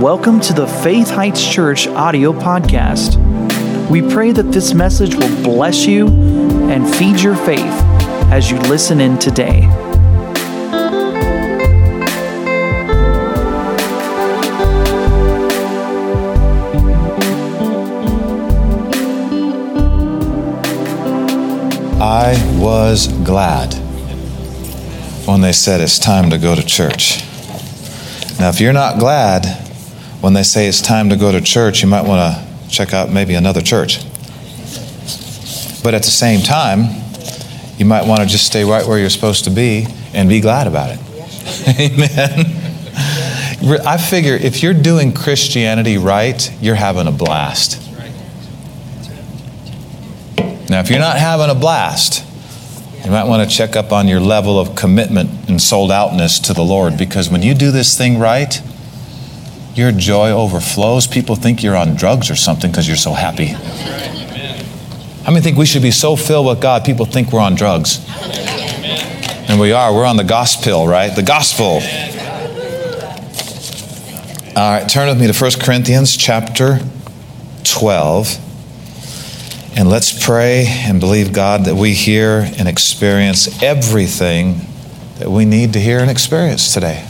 Welcome to the Faith Heights Church audio podcast. We pray that this message will bless you and feed your faith as you listen in today. I was glad when they said it's time to go to church. Now, if you're not glad when they say it's time to go to church, you might want to check out maybe another church. But at the same time, you might want to just stay right where you're supposed to be and be glad about it. Amen. I figure if you're doing Christianity right, you're having a blast. Now, if you're not having a blast, you might want to check up on your level of commitment and sold outness to the Lord because when you do this thing right, your joy overflows. People think you're on drugs or something because you're so happy. How many think we should be so filled with God, people think we're on drugs? And we are. We're on the gospel, right? The gospel. All right, turn with me to 1 Corinthians chapter 12. And let's pray and believe, God, that we hear and experience everything that we need to hear and experience today.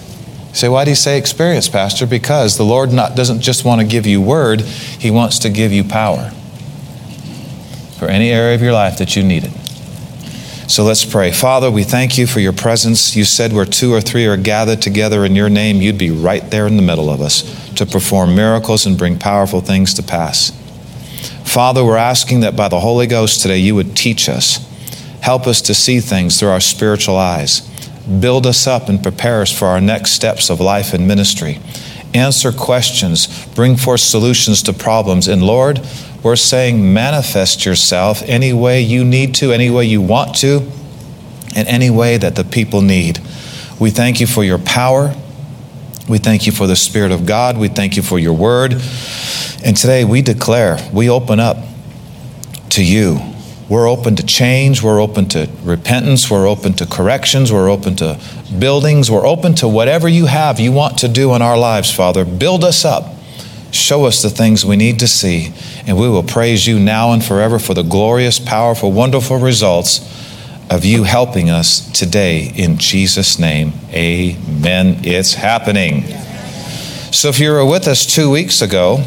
You say, why do you say experience, Pastor? Because the Lord not, doesn't just want to give you word, He wants to give you power for any area of your life that you need it. So let's pray. Father, we thank you for your presence. You said where two or three are gathered together in your name, you'd be right there in the middle of us to perform miracles and bring powerful things to pass. Father, we're asking that by the Holy Ghost today you would teach us. Help us to see things through our spiritual eyes. Build us up and prepare us for our next steps of life and ministry. Answer questions, bring forth solutions to problems. And Lord, we're saying manifest yourself any way you need to, any way you want to, and any way that the people need. We thank you for your power. We thank you for the Spirit of God. We thank you for your word. And today we declare, we open up to you. We're open to change. We're open to repentance. We're open to corrections. We're open to buildings. We're open to whatever you have you want to do in our lives, Father. Build us up. Show us the things we need to see. And we will praise you now and forever for the glorious, powerful, wonderful results of you helping us today. In Jesus' name, amen. It's happening. So if you were with us two weeks ago,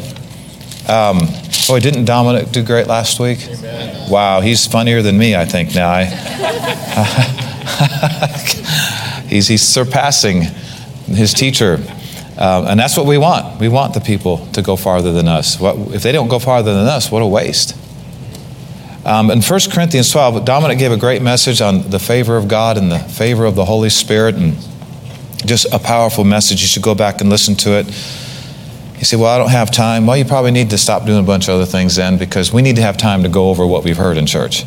um, boy, didn't Dominic do great last week? Amen. Wow, he's funnier than me, I think, now. I, he's, he's surpassing his teacher. Um, and that's what we want. We want the people to go farther than us. What, if they don't go farther than us, what a waste. Um, in 1 Corinthians 12, Dominic gave a great message on the favor of God and the favor of the Holy Spirit, and just a powerful message. You should go back and listen to it. You say, Well, I don't have time. Well, you probably need to stop doing a bunch of other things then because we need to have time to go over what we've heard in church.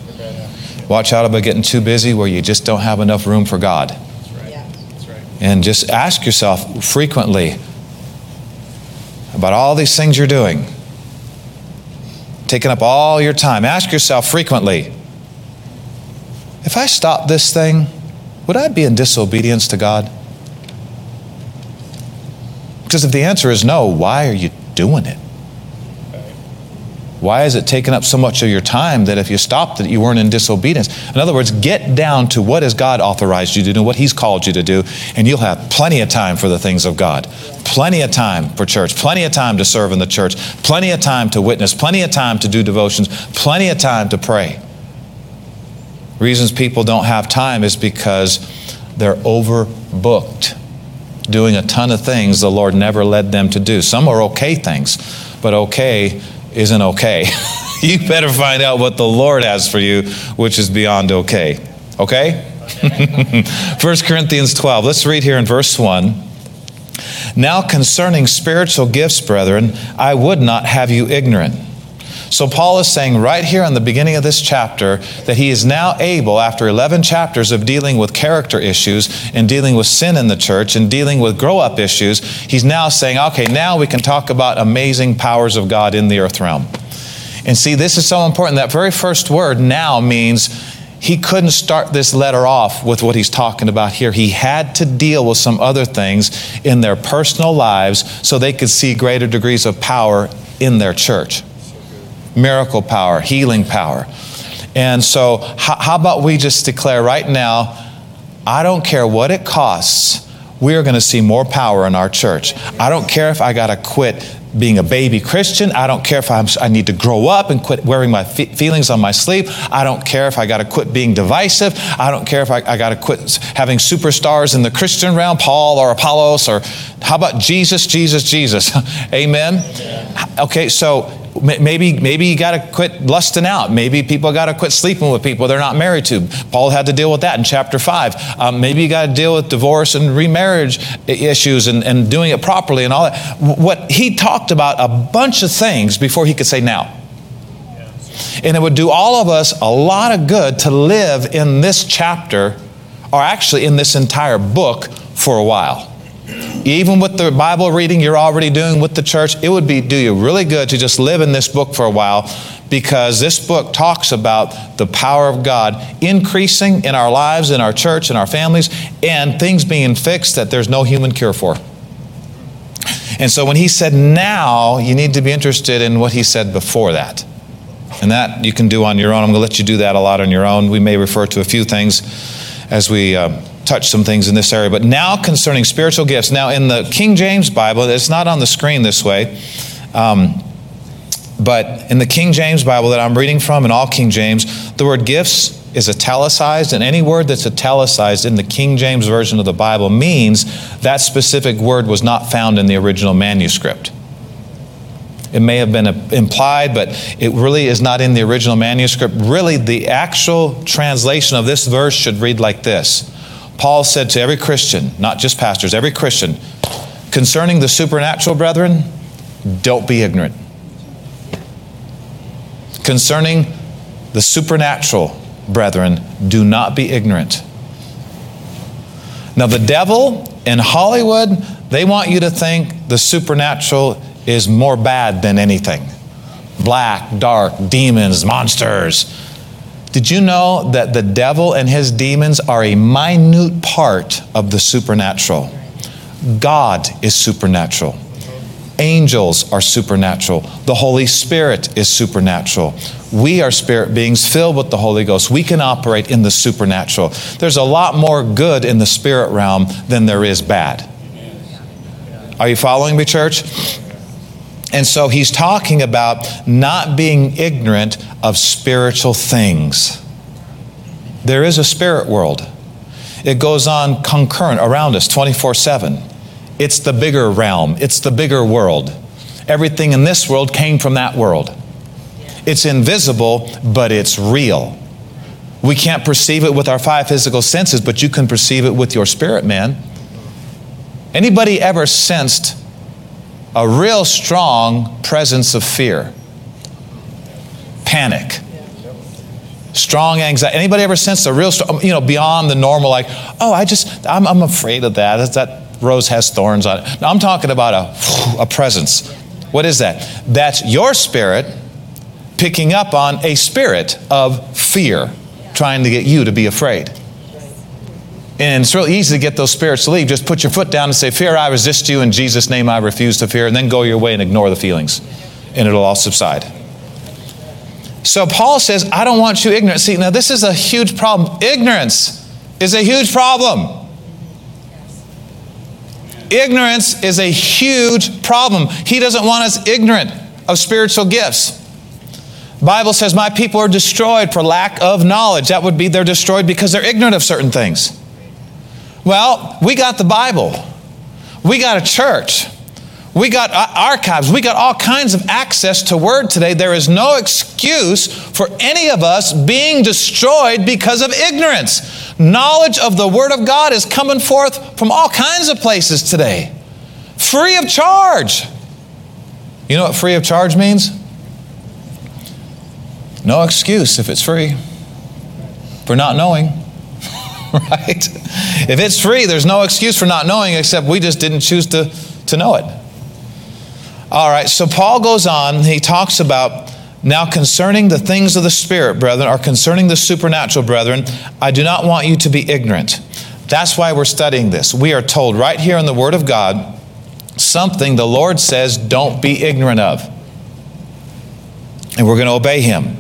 Watch out about getting too busy where you just don't have enough room for God. That's right. Yeah. That's right. And just ask yourself frequently about all these things you're doing, taking up all your time. Ask yourself frequently if I stop this thing, would I be in disobedience to God? Because if the answer is no, why are you doing it? Why is it taking up so much of your time that if you stopped it, you weren't in disobedience? In other words, get down to what has God authorized you to do, what He's called you to do, and you'll have plenty of time for the things of God. Plenty of time for church, plenty of time to serve in the church, plenty of time to witness, plenty of time to do devotions, plenty of time to pray. Reasons people don't have time is because they're overbooked doing a ton of things the Lord never led them to do. Some are okay things, but okay isn't okay. you better find out what the Lord has for you, which is beyond okay. Okay? 1 Corinthians 12. Let's read here in verse 1. Now, concerning spiritual gifts, brethren, I would not have you ignorant. So, Paul is saying right here in the beginning of this chapter that he is now able, after 11 chapters of dealing with character issues and dealing with sin in the church and dealing with grow up issues, he's now saying, okay, now we can talk about amazing powers of God in the earth realm. And see, this is so important. That very first word, now, means he couldn't start this letter off with what he's talking about here. He had to deal with some other things in their personal lives so they could see greater degrees of power in their church miracle power, healing power. And so, how, how about we just declare right now, I don't care what it costs, we are going to see more power in our church. I don't care if I got to quit being a baby Christian. I don't care if I'm, i need to grow up and quit wearing my feelings on my sleeve. I don't care if I got to quit being divisive. I don't care if I, I got to quit having superstars in the Christian realm, Paul or Apollos, or how about Jesus, Jesus, Jesus? Amen? Amen. Okay, so Maybe, maybe you got to quit lusting out. Maybe people got to quit sleeping with people they're not married to. Paul had to deal with that in chapter 5. Um, maybe you got to deal with divorce and remarriage issues and, and doing it properly and all that. What he talked about a bunch of things before he could say now. And it would do all of us a lot of good to live in this chapter, or actually in this entire book, for a while even with the Bible reading you're already doing with the church, it would be do you really good to just live in this book for a while because this book talks about the power of God increasing in our lives, in our church, in our families, and things being fixed that there's no human cure for. And so when he said now, you need to be interested in what he said before that. And that you can do on your own. I'm going to let you do that a lot on your own. We may refer to a few things as we. Uh, touch some things in this area. But now concerning spiritual gifts. Now, in the King James Bible, it's not on the screen this way. Um, but in the King James Bible that I'm reading from, in all King James, the word gifts is italicized, and any word that's italicized in the King James Version of the Bible means that specific word was not found in the original manuscript. It may have been implied, but it really is not in the original manuscript. Really, the actual translation of this verse should read like this Paul said to every Christian, not just pastors, every Christian, concerning the supernatural, brethren, don't be ignorant. Concerning the supernatural, brethren, do not be ignorant. Now, the devil in Hollywood, they want you to think the supernatural is more bad than anything black, dark, demons, monsters did you know that the devil and his demons are a minute part of the supernatural? God is supernatural. Angels are supernatural. The Holy Spirit is supernatural. We are spirit beings filled with the Holy Ghost. We can operate in the supernatural. There's a lot more good in the spirit realm than there is bad. Are you following me, church? And so he's talking about not being ignorant of spiritual things. There is a spirit world, it goes on concurrent around us 24 7. It's the bigger realm, it's the bigger world. Everything in this world came from that world. It's invisible, but it's real. We can't perceive it with our five physical senses, but you can perceive it with your spirit, man. Anybody ever sensed a real strong presence of fear, panic, strong anxiety. Anybody ever sensed a real, you know, beyond the normal, like, oh, I just, I'm, I'm afraid of that. That, that rose has thorns on it. No, I'm talking about a, a presence. What is that? That's your spirit picking up on a spirit of fear, trying to get you to be afraid. And it's real easy to get those spirits to leave. Just put your foot down and say, Fear, I resist you. In Jesus' name, I refuse to fear. And then go your way and ignore the feelings. And it'll all subside. So Paul says, I don't want you ignorant. See, now this is a huge problem. Ignorance is a huge problem. Ignorance is a huge problem. He doesn't want us ignorant of spiritual gifts. Bible says, My people are destroyed for lack of knowledge. That would be they're destroyed because they're ignorant of certain things. Well, we got the Bible, we got a church. We got archives. We got all kinds of access to Word today. There is no excuse for any of us being destroyed because of ignorance. Knowledge of the Word of God is coming forth from all kinds of places today, free of charge. You know what free of charge means? No excuse if it's free for not knowing. right? If it's free, there's no excuse for not knowing except we just didn't choose to, to know it. All right, so Paul goes on, he talks about Now, concerning the things of the Spirit, brethren, or concerning the supernatural, brethren, I do not want you to be ignorant. That's why we're studying this. We are told right here in the Word of God something the Lord says don't be ignorant of. And we're going to obey Him.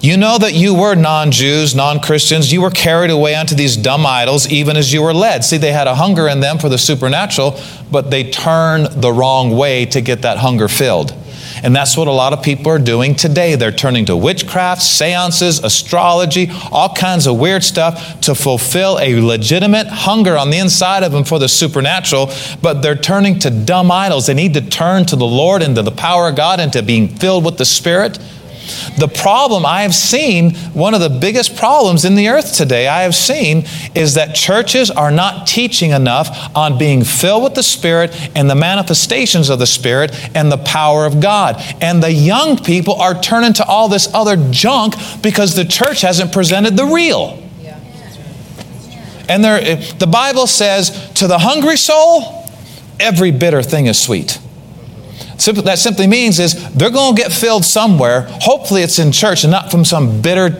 You know that you were non Jews, non Christians. You were carried away unto these dumb idols, even as you were led. See, they had a hunger in them for the supernatural, but they turned the wrong way to get that hunger filled. And that's what a lot of people are doing today. They're turning to witchcraft, seances, astrology, all kinds of weird stuff to fulfill a legitimate hunger on the inside of them for the supernatural, but they're turning to dumb idols. They need to turn to the Lord and to the power of God and to being filled with the Spirit. The problem I have seen, one of the biggest problems in the earth today, I have seen, is that churches are not teaching enough on being filled with the Spirit and the manifestations of the Spirit and the power of God. And the young people are turning to all this other junk because the church hasn't presented the real. And there, eh, the Bible says, to the hungry soul, every bitter thing is sweet that simply means is they're going to get filled somewhere. Hopefully, it's in church and not from some bitter,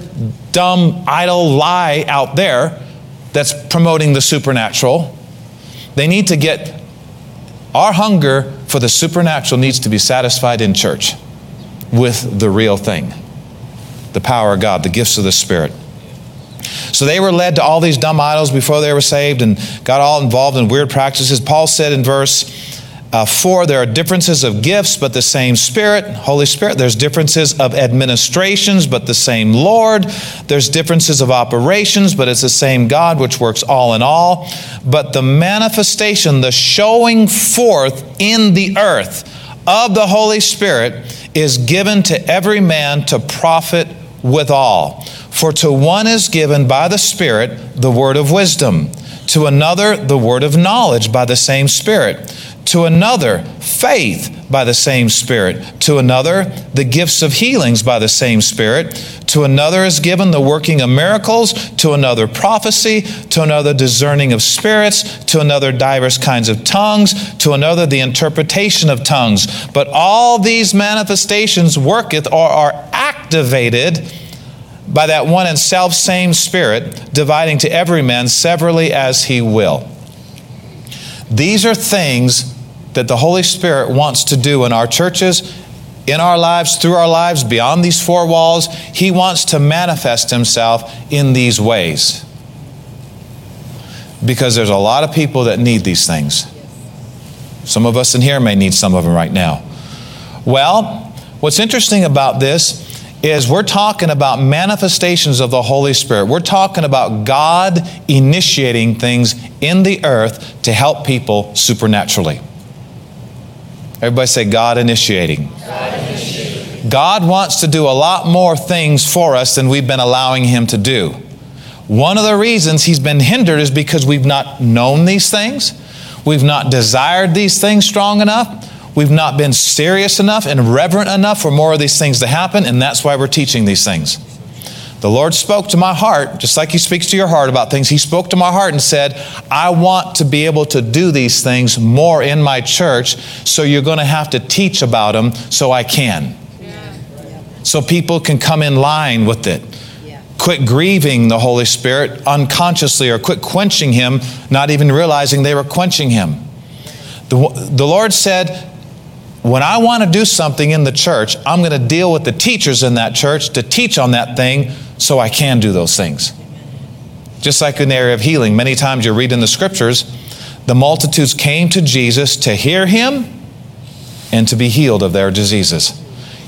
dumb, idle lie out there that's promoting the supernatural. They need to get our hunger for the supernatural needs to be satisfied in church with the real thing the power of God, the gifts of the Spirit. So they were led to all these dumb idols before they were saved and got all involved in weird practices. Paul said in verse uh, four, there are differences of gifts, but the same Spirit, Holy Spirit. There's differences of administrations, but the same Lord. There's differences of operations, but it's the same God which works all in all. But the manifestation, the showing forth in the earth of the Holy Spirit is given to every man to profit withal. For to one is given by the Spirit the word of wisdom, to another the word of knowledge by the same Spirit. To another, faith by the same Spirit, to another, the gifts of healings by the same Spirit, to another is given the working of miracles, to another prophecy, to another discerning of spirits, to another divers kinds of tongues, to another the interpretation of tongues. But all these manifestations worketh or are activated by that one and self same Spirit, dividing to every man severally as he will. These are things that the Holy Spirit wants to do in our churches, in our lives, through our lives, beyond these four walls. He wants to manifest Himself in these ways. Because there's a lot of people that need these things. Some of us in here may need some of them right now. Well, what's interesting about this is we're talking about manifestations of the Holy Spirit. We're talking about God initiating things in the earth to help people supernaturally. Everybody say God initiating. God initiating. God wants to do a lot more things for us than we've been allowing Him to do. One of the reasons He's been hindered is because we've not known these things, we've not desired these things strong enough, we've not been serious enough and reverent enough for more of these things to happen, and that's why we're teaching these things. The Lord spoke to my heart, just like He speaks to your heart about things. He spoke to my heart and said, I want to be able to do these things more in my church, so you're going to have to teach about them so I can. So people can come in line with it. Quit grieving the Holy Spirit unconsciously or quit quenching Him, not even realizing they were quenching Him. The, the Lord said, when I want to do something in the church, I'm going to deal with the teachers in that church to teach on that thing so I can do those things. Just like in the area of healing, many times you read in the scriptures, the multitudes came to Jesus to hear him and to be healed of their diseases.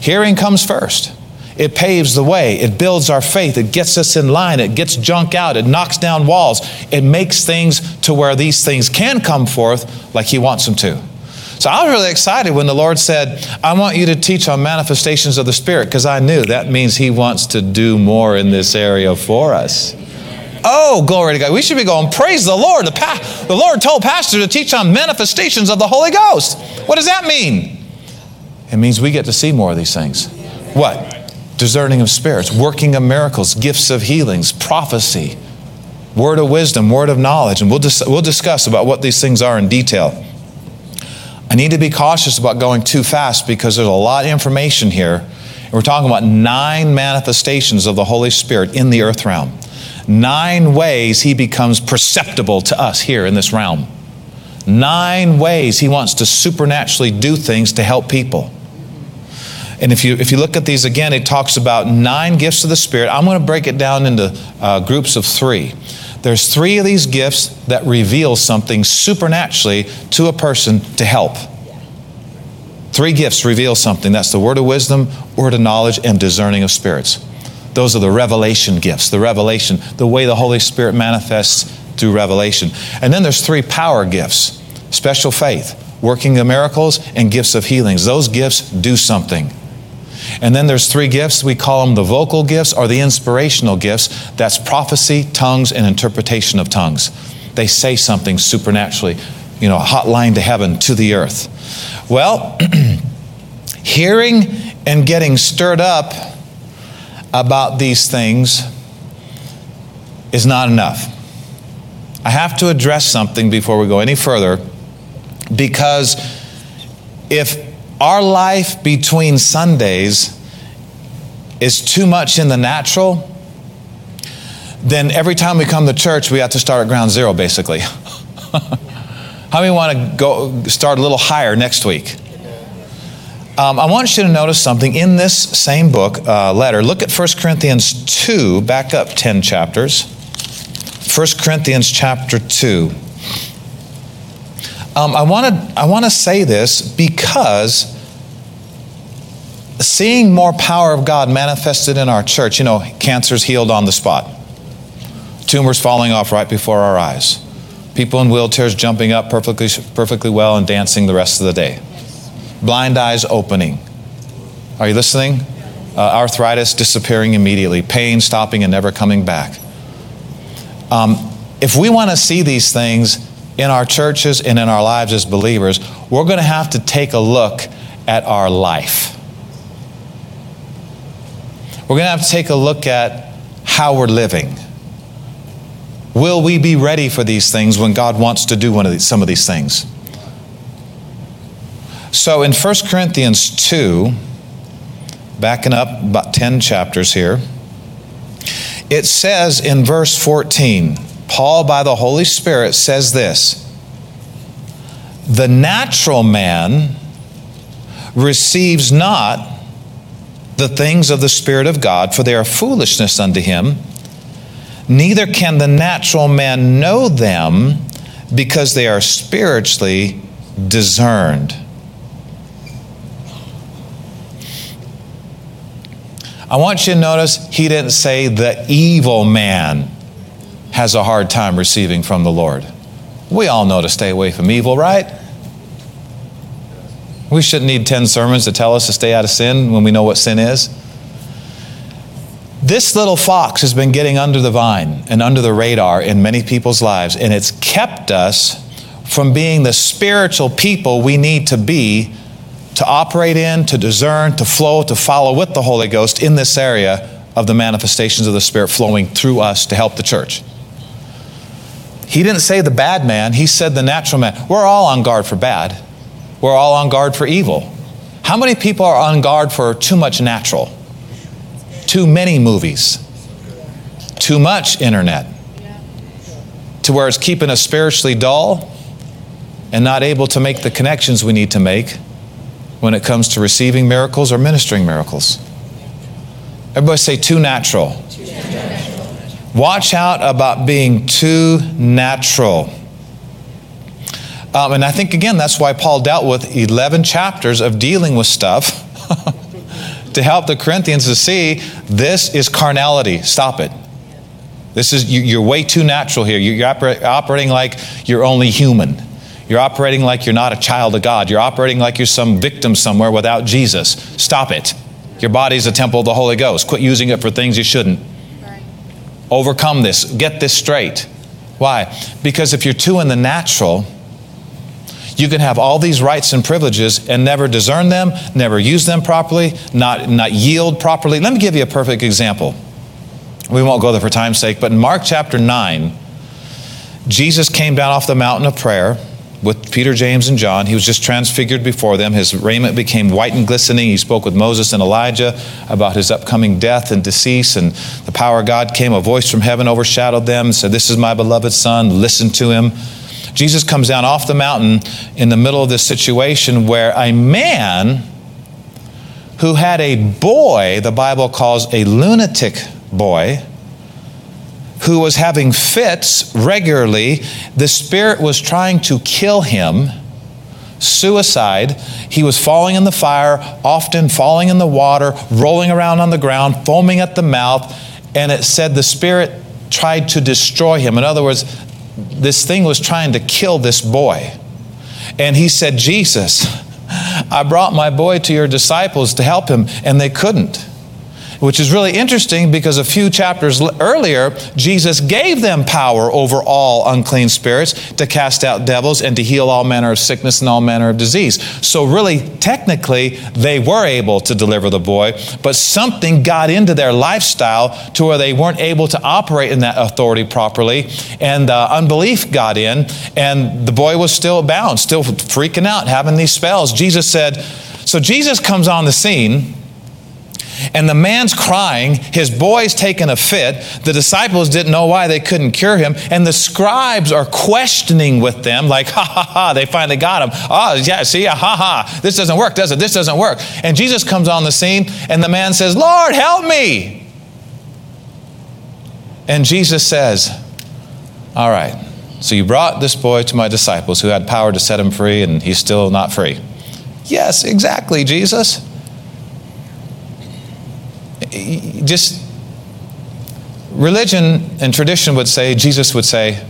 Hearing comes first. It paves the way. It builds our faith. It gets us in line. It gets junk out. It knocks down walls. It makes things to where these things can come forth like He wants them to. So I was really excited when the Lord said, I want you to teach on manifestations of the Spirit, because I knew that means He wants to do more in this area for us. Oh, glory to God. We should be going, praise the Lord. The, pa- the Lord told Pastor to teach on manifestations of the Holy Ghost. What does that mean? It means we get to see more of these things. What? Discerning of spirits, working of miracles, gifts of healings, prophecy, word of wisdom, word of knowledge. And we'll, dis- we'll discuss about what these things are in detail. I need to be cautious about going too fast because there's a lot of information here. We're talking about nine manifestations of the Holy Spirit in the earth realm. Nine ways he becomes perceptible to us here in this realm. Nine ways he wants to supernaturally do things to help people. And if you, if you look at these again, it talks about nine gifts of the Spirit. I'm going to break it down into uh, groups of three. There's three of these gifts that reveal something supernaturally to a person to help. Three gifts reveal something. That's the word of wisdom, word of knowledge, and discerning of spirits. Those are the revelation gifts, the revelation, the way the Holy Spirit manifests through revelation. And then there's three power gifts special faith, working the miracles, and gifts of healings. Those gifts do something. And then there's three gifts. We call them the vocal gifts or the inspirational gifts. That's prophecy, tongues, and interpretation of tongues. They say something supernaturally, you know, a hotline to heaven, to the earth. Well, hearing and getting stirred up about these things is not enough. I have to address something before we go any further because if our life between Sundays is too much in the natural, then every time we come to church, we have to start at ground zero, basically. How many want to go start a little higher next week? Um, I want you to notice something in this same book, uh, letter. Look at 1 Corinthians 2, back up 10 chapters. 1 Corinthians chapter 2. Um, I want to I want to say this because seeing more power of God manifested in our church, you know, cancer's healed on the spot, tumors falling off right before our eyes, people in wheelchairs jumping up perfectly perfectly well and dancing the rest of the day, blind eyes opening. Are you listening? Uh, arthritis disappearing immediately, pain stopping and never coming back. Um, if we want to see these things in our churches and in our lives as believers, we're going to have to take a look at our life. We're going to have to take a look at how we're living. Will we be ready for these things when God wants to do one of these, some of these things? So in 1 Corinthians 2, backing up about 10 chapters here, it says in verse 14, Paul, by the Holy Spirit, says this The natural man receives not the things of the Spirit of God, for they are foolishness unto him. Neither can the natural man know them because they are spiritually discerned. I want you to notice he didn't say the evil man has a hard time receiving from the Lord. We all know to stay away from evil, right? We shouldn't need 10 sermons to tell us to stay out of sin when we know what sin is. This little fox has been getting under the vine and under the radar in many people's lives, and it's kept us from being the spiritual people we need to be to operate in, to discern, to flow, to follow with the Holy Ghost in this area of the manifestations of the Spirit flowing through us to help the church. He didn't say the bad man, he said the natural man. We're all on guard for bad, we're all on guard for evil. How many people are on guard for too much natural? Too many movies, too much internet, to where it's keeping us spiritually dull and not able to make the connections we need to make when it comes to receiving miracles or ministering miracles. Everybody say too natural. Too. Watch out about being too natural. Um, and I think, again, that's why Paul dealt with 11 chapters of dealing with stuff to help the Corinthians to see this is carnality. Stop it. This is, you're way too natural here. You're operating like you're only human. You're operating like you're not a child of God. You're operating like you're some victim somewhere without Jesus. Stop it. Your body's a temple of the Holy Ghost. Quit using it for things you shouldn't. Overcome this. Get this straight. Why? Because if you're too in the natural, you can have all these rights and privileges and never discern them, never use them properly, not, not yield properly. Let me give you a perfect example. We won't go there for time's sake, but in Mark chapter 9, Jesus came down off the mountain of prayer with Peter, James, and John. He was just transfigured before them. His raiment became white and glistening. He spoke with Moses and Elijah about his upcoming death and decease, and the power of God came. A voice from heaven overshadowed them and said, This is my beloved Son, listen to him. Jesus comes down off the mountain in the middle of this situation where a man who had a boy, the Bible calls a lunatic boy, who was having fits regularly. The Spirit was trying to kill him. Suicide. He was falling in the fire, often falling in the water, rolling around on the ground, foaming at the mouth. And it said the Spirit tried to destroy him. In other words, this thing was trying to kill this boy. And he said, Jesus, I brought my boy to your disciples to help him, and they couldn't which is really interesting because a few chapters earlier, Jesus gave them power over all unclean spirits to cast out devils and to heal all manner of sickness and all manner of disease. So, really, technically, they were able to deliver the boy, but something got into their lifestyle to where they weren't able to operate in that authority properly, and uh, unbelief got in, and the boy was still bound, still freaking out, having these spells. Jesus said, So, Jesus comes on the scene and the man's crying, his boy's taking a fit. The disciples didn't know why they couldn't cure him, and the scribes are questioning with them, like, ha ha ha, they finally got him. Oh, yeah, see, ah, ha ha, this doesn't work, does it? This doesn't work. And Jesus comes on the scene, and the man says, Lord, help me. And Jesus says, All right, so you brought this boy to my disciples who had power to set him free, and he's still not free. Yes, exactly, Jesus just religion and tradition would say, Jesus would say,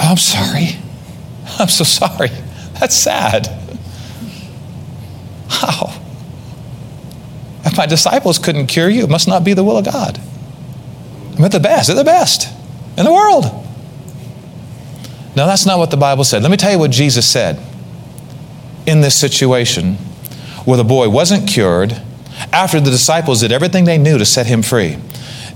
oh, I'm sorry. I'm so sorry. That's sad. How? If my disciples couldn't cure you, it must not be the will of God. I'm at the best. They're the best in the world. No, that's not what the Bible said. Let me tell you what Jesus said in this situation where the boy wasn't cured after the disciples did everything they knew to set him free,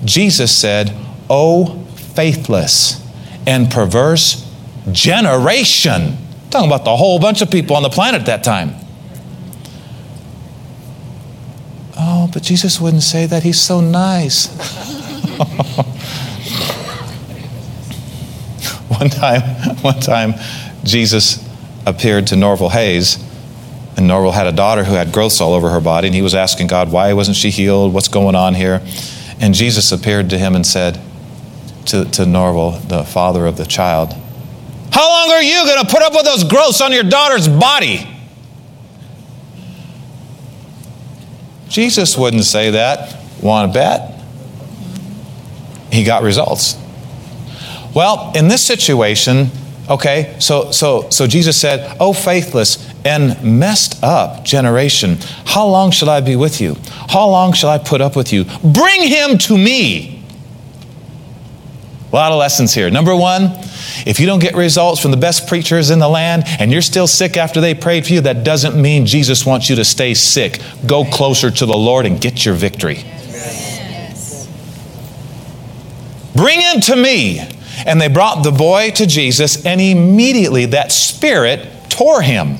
Jesus said, Oh, faithless and perverse generation. Talking about the whole bunch of people on the planet at that time. Oh, but Jesus wouldn't say that. He's so nice. one time, one time, Jesus appeared to Norval Hayes and Norval had a daughter who had growths all over her body, and he was asking God, why wasn't she healed? What's going on here? And Jesus appeared to him and said to, to Norval, the father of the child, How long are you going to put up with those growths on your daughter's body? Jesus wouldn't say that. Want to bet? He got results. Well, in this situation, okay, so so so Jesus said, "Oh faithless and messed up generation. How long shall I be with you? How long shall I put up with you? Bring him to me. A lot of lessons here. Number one, if you don't get results from the best preachers in the land and you're still sick after they prayed for you, that doesn't mean Jesus wants you to stay sick. Go closer to the Lord and get your victory. Yes. Bring him to me. And they brought the boy to Jesus, and immediately that spirit tore him.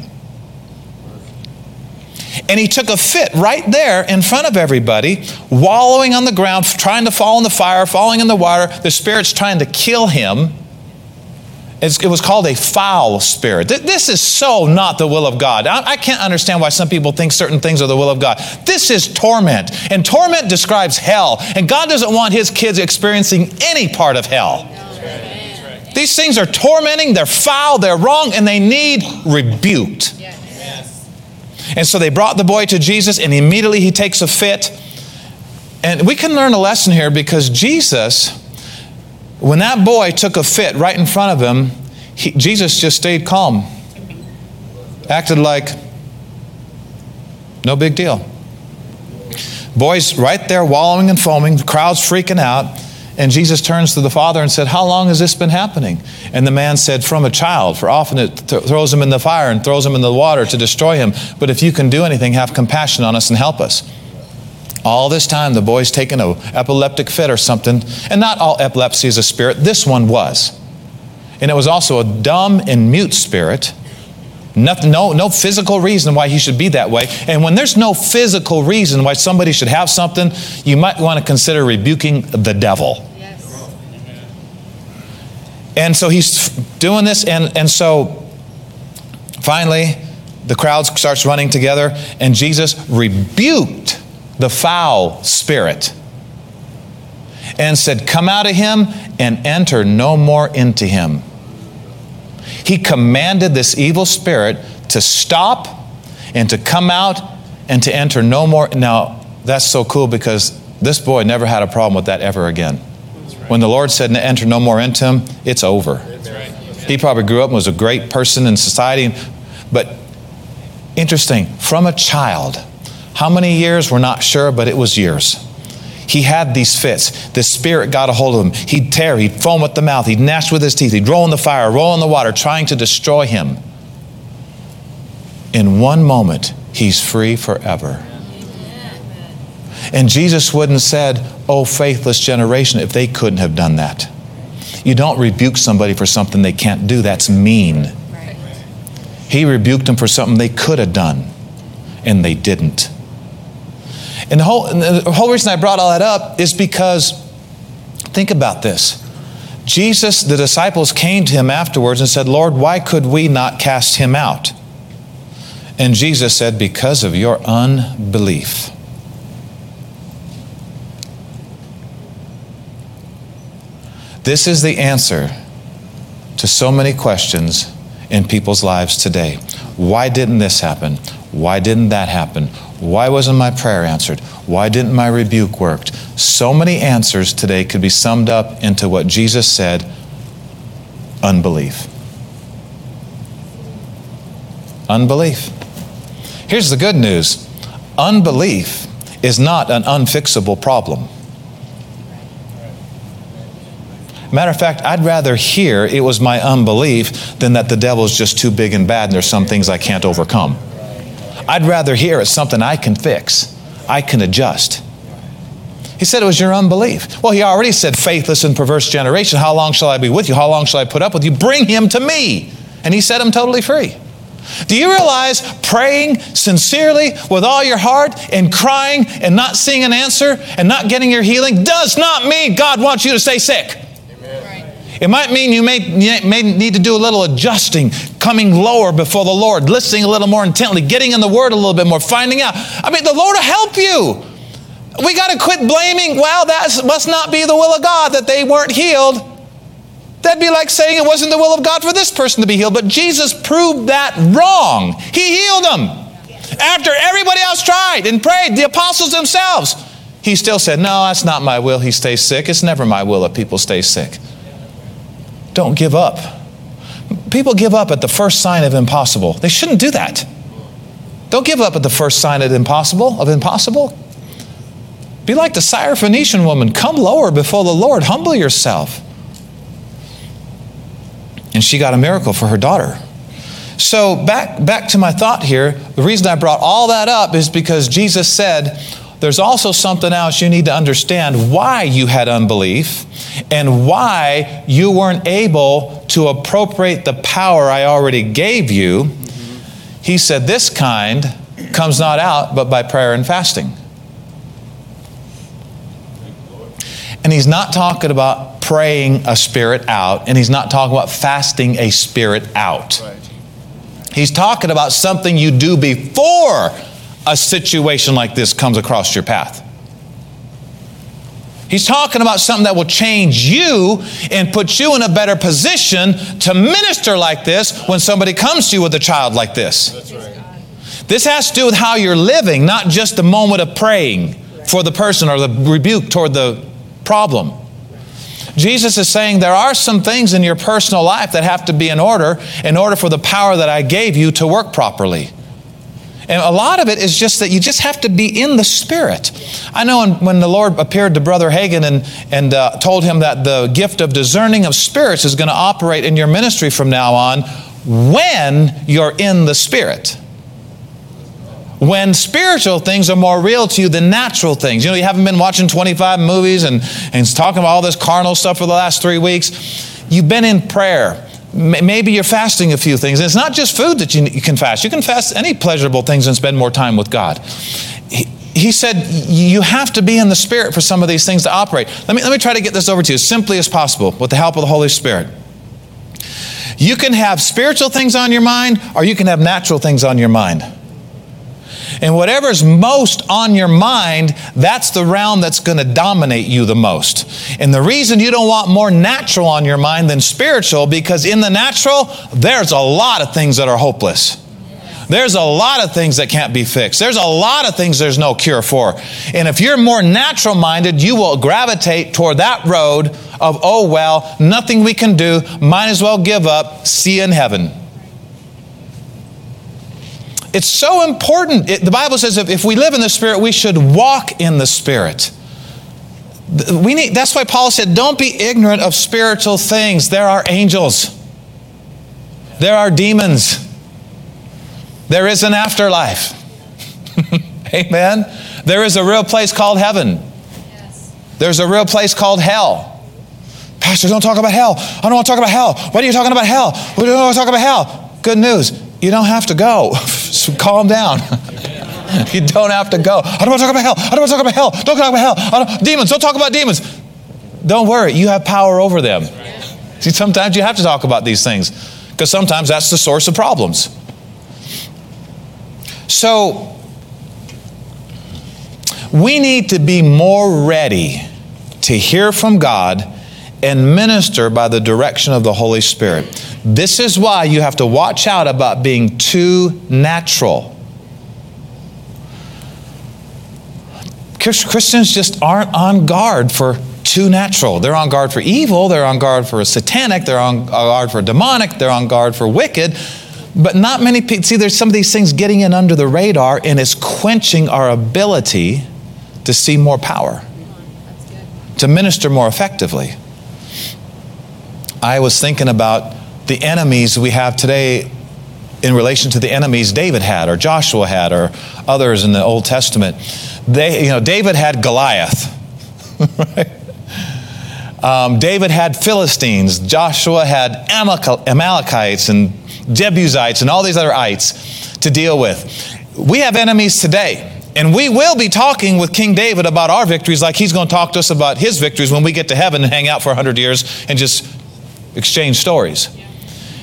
And he took a fit right there in front of everybody, wallowing on the ground, trying to fall in the fire, falling in the water. The spirit's trying to kill him. It was called a foul spirit. This is so not the will of God. I can't understand why some people think certain things are the will of God. This is torment, and torment describes hell. And God doesn't want his kids experiencing any part of hell. These things are tormenting, they're foul, they're wrong, and they need rebuked. And so they brought the boy to Jesus, and immediately he takes a fit. And we can learn a lesson here because Jesus, when that boy took a fit right in front of him, he, Jesus just stayed calm, acted like no big deal. Boy's right there wallowing and foaming, the crowd's freaking out. And Jesus turns to the father and said, How long has this been happening? And the man said, From a child, for often it th- throws him in the fire and throws him in the water to destroy him. But if you can do anything, have compassion on us and help us. All this time, the boy's taken an epileptic fit or something. And not all epilepsy is a spirit, this one was. and it was also a dumb and mute spirit. Nothing, no, no physical reason why he should be that way. And when there's no physical reason why somebody should have something, you might want to consider rebuking the devil. And so he's doing this, and, and so finally, the crowd starts running together, and Jesus rebuked the foul spirit and said, Come out of him and enter no more into him. He commanded this evil spirit to stop and to come out and to enter no more. Now, that's so cool because this boy never had a problem with that ever again. When the Lord said, Enter no more into him, it's over. He probably grew up and was a great person in society. But interesting, from a child, how many years, we're not sure, but it was years he had these fits. The spirit got a hold of him. He'd tear, he'd foam at the mouth, he'd gnash with his teeth, he'd roll in the fire, roll in the water, trying to destroy him. In one moment, he's free forever. And Jesus wouldn't have said, Oh, faithless generation, if they couldn't have done that. You don't rebuke somebody for something they can't do. That's mean. He rebuked them for something they could have done, and they didn't. And the whole, and the whole reason I brought all that up is because, think about this. Jesus, the disciples came to him afterwards and said, Lord, why could we not cast him out? And Jesus said, Because of your unbelief. This is the answer to so many questions in people's lives today. Why didn't this happen? Why didn't that happen? Why wasn't my prayer answered? Why didn't my rebuke work? So many answers today could be summed up into what Jesus said unbelief. Unbelief. Here's the good news unbelief is not an unfixable problem. Matter of fact, I'd rather hear it was my unbelief than that the devil's just too big and bad and there's some things I can't overcome. I'd rather hear it's something I can fix, I can adjust. He said it was your unbelief. Well, he already said, faithless and perverse generation, how long shall I be with you? How long shall I put up with you? Bring him to me. And he set him totally free. Do you realize praying sincerely with all your heart and crying and not seeing an answer and not getting your healing does not mean God wants you to stay sick? It might mean you may, may need to do a little adjusting, coming lower before the Lord, listening a little more intently, getting in the Word a little bit more, finding out. I mean, the Lord will help you. We got to quit blaming, well, that must not be the will of God that they weren't healed. That'd be like saying it wasn't the will of God for this person to be healed. But Jesus proved that wrong. He healed them. After everybody else tried and prayed, the apostles themselves, he still said, No, that's not my will. He stays sick. It's never my will that people stay sick. Don't give up. People give up at the first sign of impossible. They shouldn't do that. Don't give up at the first sign of impossible, of impossible. Be like the Syrophoenician woman. Come lower before the Lord. Humble yourself. And she got a miracle for her daughter. So back, back to my thought here. The reason I brought all that up is because Jesus said, there's also something else you need to understand why you had unbelief and why you weren't able to appropriate the power I already gave you. He said, This kind comes not out but by prayer and fasting. And he's not talking about praying a spirit out, and he's not talking about fasting a spirit out. He's talking about something you do before a situation like this comes across your path. He's talking about something that will change you and put you in a better position to minister like this when somebody comes to you with a child like this. Right. This has to do with how you're living, not just the moment of praying for the person or the rebuke toward the problem. Jesus is saying there are some things in your personal life that have to be in order in order for the power that I gave you to work properly. And a lot of it is just that you just have to be in the Spirit. I know when, the Lord appeared to Brother Hagin and, and uh, told him that the gift of discerning of spirits is going to operate in your ministry from now on when you're in the Spirit when spiritual things are more real to you than natural things. You know, you haven't been watching 25 movies and, and talking about all this carnal stuff for the last three weeks. You've been in prayer Maybe you're fasting a few things. And it's not just food that you can fast. You can fast any pleasurable things and spend more time with God. He, he said you have to be in the Spirit for some of these things to operate. Let me, let me try to get this over to you as simply as possible with the help of the Holy Spirit. You can have spiritual things on your mind, or you can have natural things on your mind. And whatever's most on your mind, that's the realm that's going to dominate you the most. And the reason you don't want more natural on your mind than spiritual, because in the natural, there's a lot of things that are hopeless. There's a lot of things that can't be fixed. There's a lot of things there's no cure for. And if you're more natural minded, you will gravitate toward that road of, oh, well, nothing we can do, might as well give up, see in heaven. It's so important. It, the Bible says if, if we live in the Spirit, we should walk in the Spirit. We need, that's why Paul said, don't be ignorant of spiritual things. There are angels, there are demons, there is an afterlife. Amen. There is a real place called heaven. Yes. There's a real place called hell. Pastor, don't talk about hell. I don't want to talk about hell. What are you talking about hell? We don't want to talk about hell. Good news. You don't have to go. so calm down. you don't have to go. I don't want to talk about hell. I don't want to talk about hell. Don't talk about hell. Don't, demons. Don't talk about demons. Don't worry. You have power over them. See, sometimes you have to talk about these things because sometimes that's the source of problems. So, we need to be more ready to hear from God and minister by the direction of the Holy Spirit. This is why you have to watch out about being too natural. Christians just aren't on guard for too natural. They're on guard for evil, they're on guard for satanic, they're on guard for demonic, they're on guard for wicked. But not many people see there's some of these things getting in under the radar and it's quenching our ability to see more power, to minister more effectively. I was thinking about the enemies we have today in relation to the enemies David had, or Joshua had, or others in the Old Testament. They, you know, David had Goliath, right? Um, David had Philistines. Joshua had Amalekites and Jebusites and all these other ites to deal with. We have enemies today. And we will be talking with King David about our victories like he's going to talk to us about his victories when we get to heaven and hang out for 100 years and just exchange stories.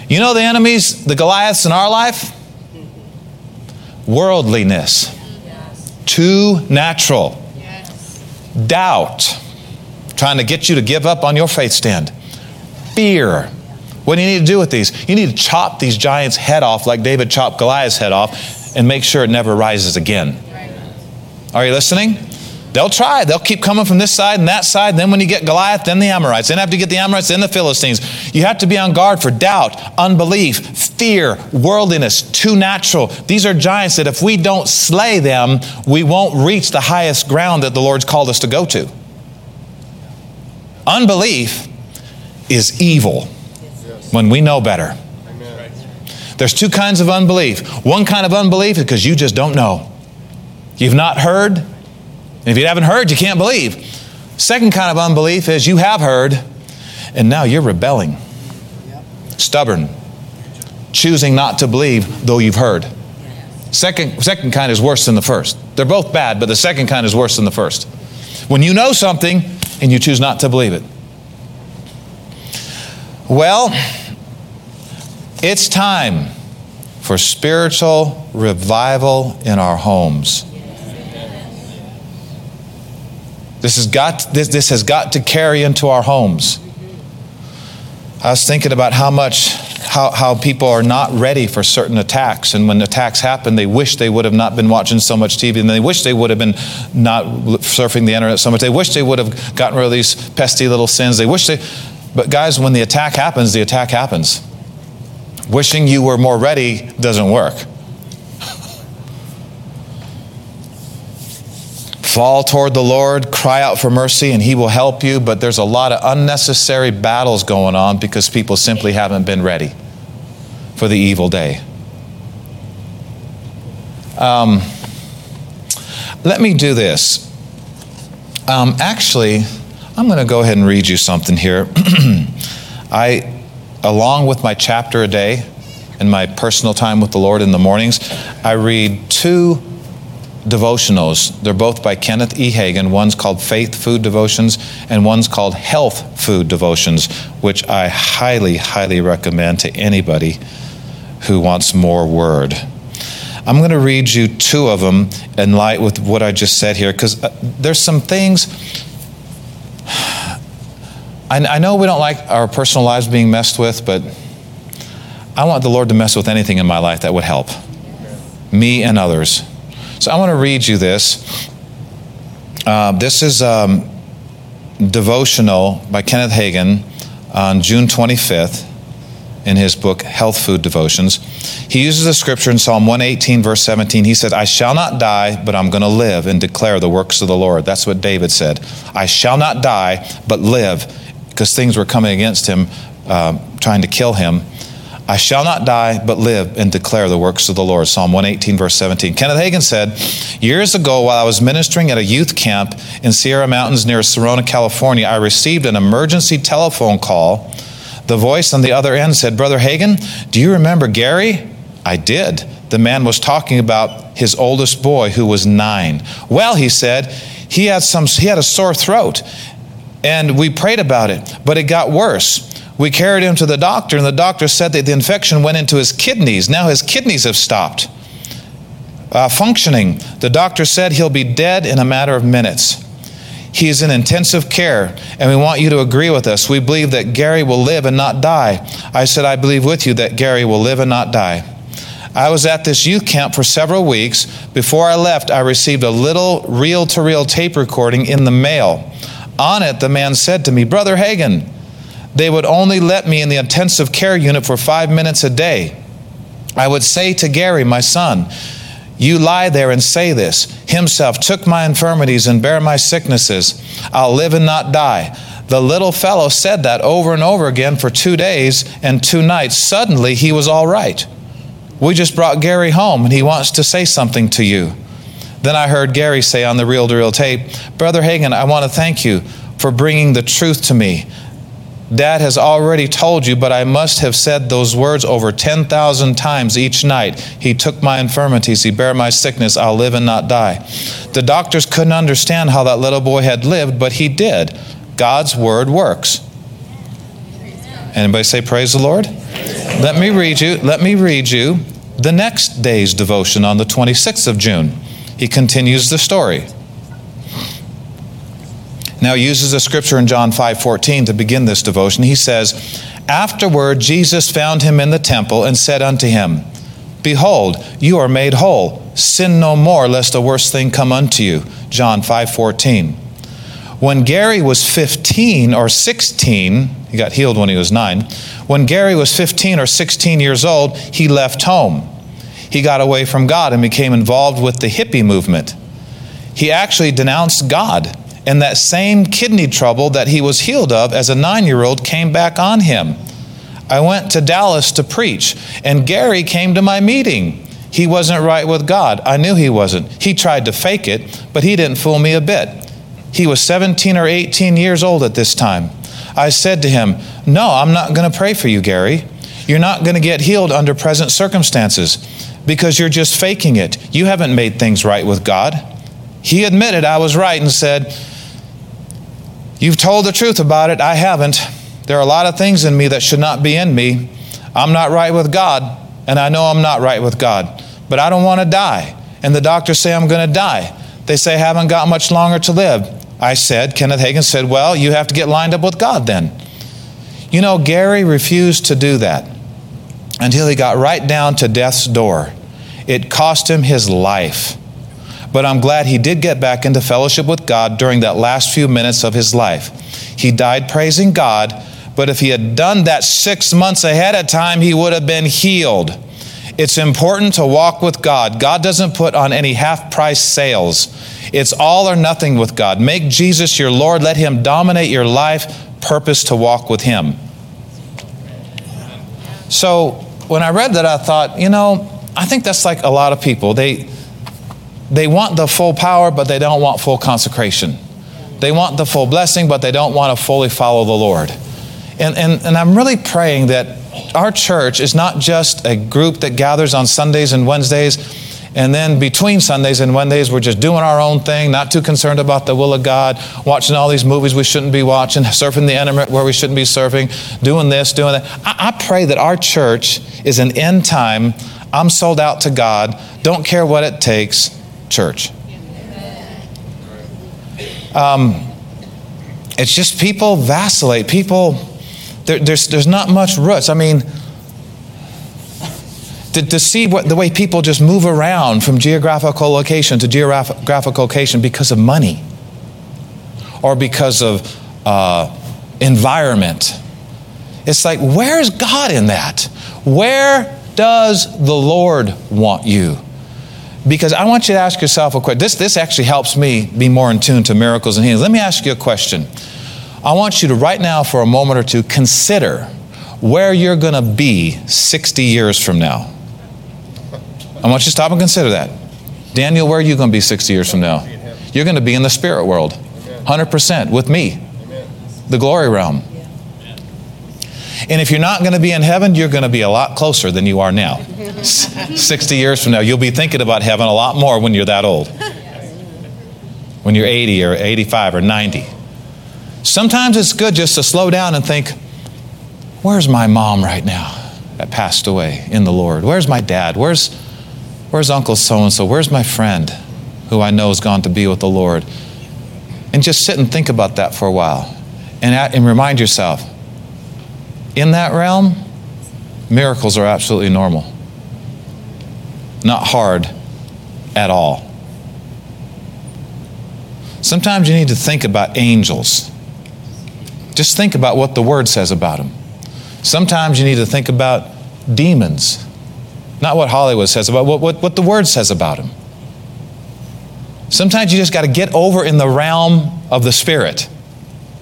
You know the enemies, the Goliaths in our life? Worldliness. Too natural. Doubt. Trying to get you to give up on your faith stand. Fear. What do you need to do with these? You need to chop these giants' head off like David chopped Goliath's head off and make sure it never rises again. Are you listening? They'll try. They'll keep coming from this side and that side. Then when you get Goliath, then the Amorites. Then after you get the Amorites, then the Philistines. You have to be on guard for doubt, unbelief, fear, worldliness, too natural. These are giants that if we don't slay them, we won't reach the highest ground that the Lord's called us to go to. Unbelief is evil when we know better. There's two kinds of unbelief. One kind of unbelief is because you just don't know. You've not heard, and if you haven't heard, you can't believe. Second kind of unbelief is you have heard, and now you're rebelling, stubborn, choosing not to believe though you've heard. Second, second kind is worse than the first. They're both bad, but the second kind is worse than the first. When you know something and you choose not to believe it. Well, it's time for spiritual revival in our homes. This has got, this, this has got to carry into our homes. I was thinking about how much, how, how people are not ready for certain attacks. And when attacks happen, they wish they would have not been watching so much TV and they wish they would have been not surfing the internet so much. They wish they would have gotten rid of these pesky little sins. They wish they, but guys, when the attack happens, the attack happens. Wishing you were more ready doesn't work. Fall toward the Lord, cry out for mercy, and He will help you. But there's a lot of unnecessary battles going on because people simply haven't been ready for the evil day. Um, let me do this. Um, actually, I'm going to go ahead and read you something here. I along with my chapter a day and my personal time with the Lord in the mornings, I read two devotionals. They're both by Kenneth E. Hagin. One's called Faith Food Devotions, and one's called Health Food Devotions, which I highly, highly recommend to anybody who wants more word. I'm going to read you two of them in light with what I just said here, because uh, there's some things. I know we don't like our personal lives being messed with, but I want the Lord to mess with anything in my life that would help me and others. So I want to read you this. Uh, this is um, devotional by Kenneth Hagin on June 25th in his book Health Food Devotions. He uses the scripture in Psalm 118, verse 17. He said, I shall not die, but I'm going to live and declare the works of the Lord. That's what David said. I shall not die, but live, because things were coming against him, uh, trying to kill him. I shall not die, but live and declare the works of the Lord. Psalm 118, verse 17. Kenneth Hagin said, Years ago, while I was ministering at a youth camp in Sierra Mountains near Sonora, California, I received an emergency telephone call. The voice on the other end said, Brother Hagin, do you remember Gary? I did. The man was talking about his oldest boy who was nine. Well, he said, he had, some, he had a sore throat, and we prayed about it, but it got worse. We carried him to the doctor, and the doctor said that the infection went into his kidneys. Now his kidneys have stopped uh, functioning. The doctor said he'll be dead in a matter of minutes. He's in intensive care, and we want you to agree with us. We believe that Gary will live and not die. I said, I believe with you that Gary will live and not die. I was at this youth camp for several weeks. Before I left, I received a little reel to reel tape recording in the mail. On it, the man said to me, Brother Hagin, they would only let me in the intensive care unit for five minutes a day. I would say to Gary, my son, you lie there and say this Himself took my infirmities and bare my sicknesses. I'll live and not die. The little fellow said that over and over again for two days and two nights. Suddenly, he was all right. We just brought Gary home and he wants to say something to you. Then I heard Gary say on the reel to reel tape, Brother Hagin, I want to thank you for bringing the truth to me. Dad has already told you, but I must have said those words over 10,000 times each night. He took my infirmities, He bare my sickness, I'll live and not die. The doctors couldn't understand how that little boy had lived, but he did. God's word works. Anybody say praise the Lord? Let me read you, let me read you the next day's devotion on the 26th of June. He continues the story. Now uses a scripture in John 5:14 to begin this devotion. He says, "Afterward Jesus found him in the temple and said unto him, Behold, you are made whole. Sin no more, lest a worse thing come unto you." John 5:14. When Gary was 15 or 16, he got healed when he was 9. When Gary was 15 or 16 years old, he left home. He got away from God and became involved with the hippie movement. He actually denounced God and that same kidney trouble that he was healed of as a nine year old came back on him. I went to Dallas to preach, and Gary came to my meeting. He wasn't right with God. I knew he wasn't. He tried to fake it, but he didn't fool me a bit. He was 17 or 18 years old at this time. I said to him, No, I'm not going to pray for you, Gary. You're not going to get healed under present circumstances because you're just faking it. You haven't made things right with God. He admitted I was right and said, You've told the truth about it. I haven't. There are a lot of things in me that should not be in me. I'm not right with God, and I know I'm not right with God, but I don't want to die. And the doctors say I'm going to die. They say I haven't got much longer to live. I said, Kenneth Hagin said, Well, you have to get lined up with God then. You know, Gary refused to do that until he got right down to death's door. It cost him his life but I'm glad he did get back into fellowship with God during that last few minutes of his life. He died praising God, but if he had done that six months ahead of time, he would have been healed. It's important to walk with God. God doesn't put on any half price sales. It's all or nothing with God. Make Jesus your Lord. Let him dominate your life. Purpose to walk with him. So when I read that, I thought, you know, I think that's like a lot of people. They, they want the full power, but they don't want full consecration. They want the full blessing, but they don't want to fully follow the Lord. And, and, and I'm really praying that our church is not just a group that gathers on Sundays and Wednesdays, and then between Sundays and Wednesdays, we're just doing our own thing, not too concerned about the will of God, watching all these movies we shouldn't be watching, surfing the internet where we shouldn't be surfing, doing this, doing that. I, I pray that our church is an end time, I'm sold out to God, don't care what it takes, church. Um, it's just people vacillate. People, there, there's, there's not much roots. I mean, to, to see what, the way people just move around from geographical location to geographical location because of money or because of uh, environment. It's like, where's God in that? Where does the Lord want you? Because I want you to ask yourself a question. This, this actually helps me be more in tune to miracles and healings. Let me ask you a question. I want you to, right now, for a moment or two, consider where you're going to be 60 years from now. I want you to stop and consider that. Daniel, where are you going to be 60 years from now? You're going to be in the spirit world, 100% with me, the glory realm. And if you're not going to be in heaven, you're going to be a lot closer than you are now. 60 years from now, you'll be thinking about heaven a lot more when you're that old. When you're 80 or 85 or 90. Sometimes it's good just to slow down and think, where's my mom right now that passed away in the Lord? Where's my dad? Where's, where's Uncle so and so? Where's my friend who I know has gone to be with the Lord? And just sit and think about that for a while and, and remind yourself in that realm, miracles are absolutely normal. Not hard at all. Sometimes you need to think about angels. Just think about what the Word says about them. Sometimes you need to think about demons. Not what Hollywood says about what, what, what the Word says about them. Sometimes you just got to get over in the realm of the Spirit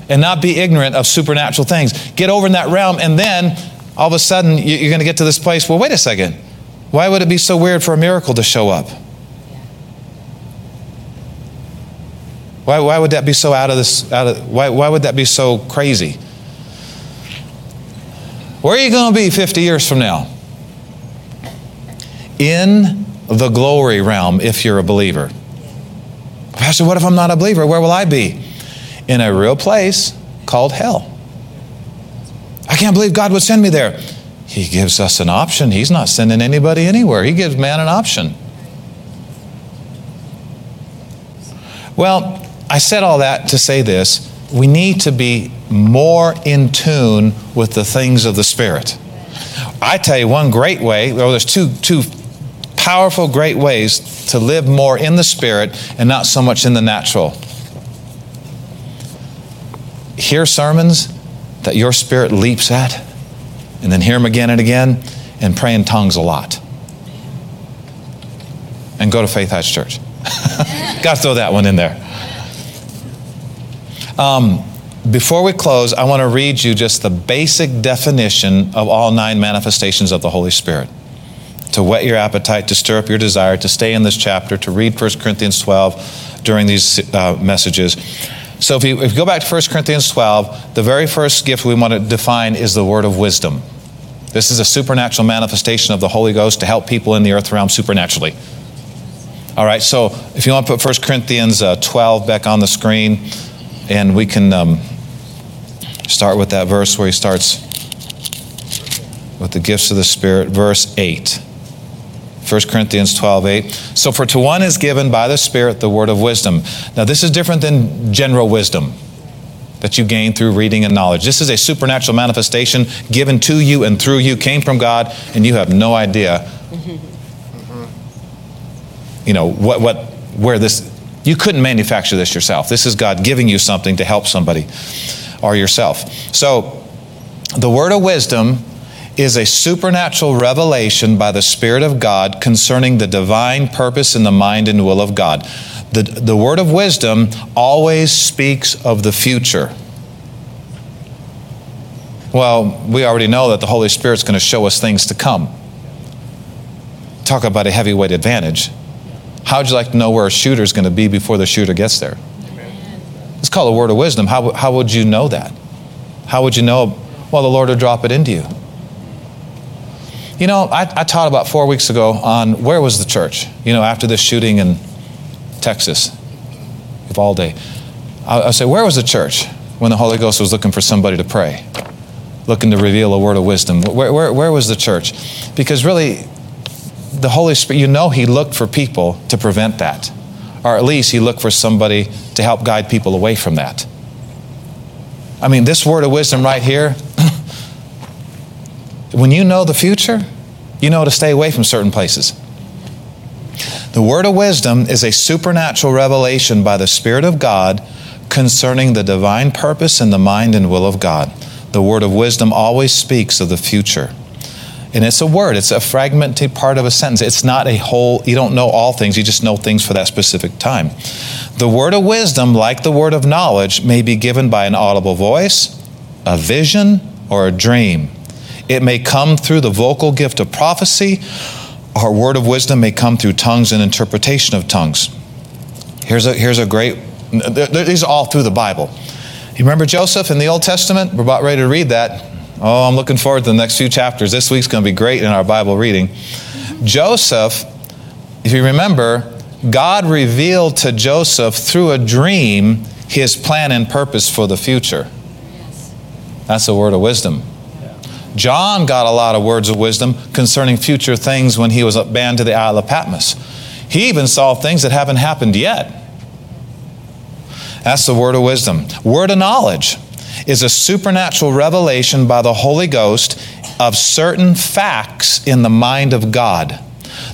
and not be ignorant of supernatural things. Get over in that realm, and then all of a sudden you're going to get to this place. Well, wait a second. Why would it be so weird for a miracle to show up? Why, why would that be so out of this? Out of, why, why would that be so crazy? Where are you going to be 50 years from now? In the glory realm, if you're a believer. Pastor, what if I'm not a believer? Where will I be? In a real place called hell. I can't believe God would send me there. He gives us an option. He's not sending anybody anywhere, He gives man an option. Well, I said all that to say this. We need to be more in tune with the things of the Spirit. I tell you one great way, well, there's two, two powerful, great ways to live more in the Spirit and not so much in the natural hear sermons that your spirit leaps at, and then hear them again and again, and pray in tongues a lot. And go to Faith Heights Church. Got to throw that one in there. Um, before we close, I want to read you just the basic definition of all nine manifestations of the Holy Spirit. To whet your appetite, to stir up your desire, to stay in this chapter, to read 1 Corinthians 12 during these uh, messages. So if you, if you go back to 1 Corinthians 12, the very first gift we want to define is the word of wisdom. This is a supernatural manifestation of the Holy Ghost to help people in the earth realm supernaturally. All right, so if you want to put 1 Corinthians uh, 12 back on the screen, and we can um, start with that verse where he starts with the gifts of the Spirit, verse 8. 1 Corinthians 12, 8. So, for to one is given by the Spirit the word of wisdom. Now, this is different than general wisdom that you gain through reading and knowledge. This is a supernatural manifestation given to you and through you, came from God, and you have no idea, you know, what, what, where this, you couldn't manufacture this yourself. This is God giving you something to help somebody or yourself. So, the word of wisdom is a supernatural revelation by the Spirit of God concerning the divine purpose in the mind and will of God. The, the word of wisdom always speaks of the future. Well, we already know that the Holy Spirit's going to show us things to come. Talk about a heavyweight advantage. How would you like to know where a shooter's going to be before the shooter gets there? It's called a word of wisdom. How, how would you know that? How would you know Well, the Lord will drop it into you. You know, I, I taught about four weeks ago on where was the church, you know, after this shooting in Texas, Uvalde. I, I say, where was the church when the Holy Ghost was looking for somebody to pray, looking to reveal a word of wisdom? Where, where, where was the church? Because really, the Holy Spirit, you know, He looked for people to prevent that. Or at least He looked for somebody to help guide people away from that. I mean, this word of wisdom right here, when you know the future, you know to stay away from certain places. The word of wisdom is a supernatural revelation by the Spirit of God concerning the divine purpose and the mind and will of God. The word of wisdom always speaks of the future. And it's a word, it's a fragmented part of a sentence. It's not a whole, you don't know all things, you just know things for that specific time. The word of wisdom, like the word of knowledge, may be given by an audible voice, a vision, or a dream. It may come through the vocal gift of prophecy. Our word of wisdom may come through tongues and interpretation of tongues. Here's a, here's a great, these are all through the Bible. You remember Joseph in the Old Testament? We're about ready to read that. Oh, I'm looking forward to the next few chapters. This week's going to be great in our Bible reading. Joseph, if you remember, God revealed to Joseph through a dream his plan and purpose for the future. That's a word of wisdom. John got a lot of words of wisdom concerning future things when he was banned to the Isle of Patmos. He even saw things that haven't happened yet. That's the word of wisdom. Word of knowledge is a supernatural revelation by the Holy Ghost of certain facts in the mind of God.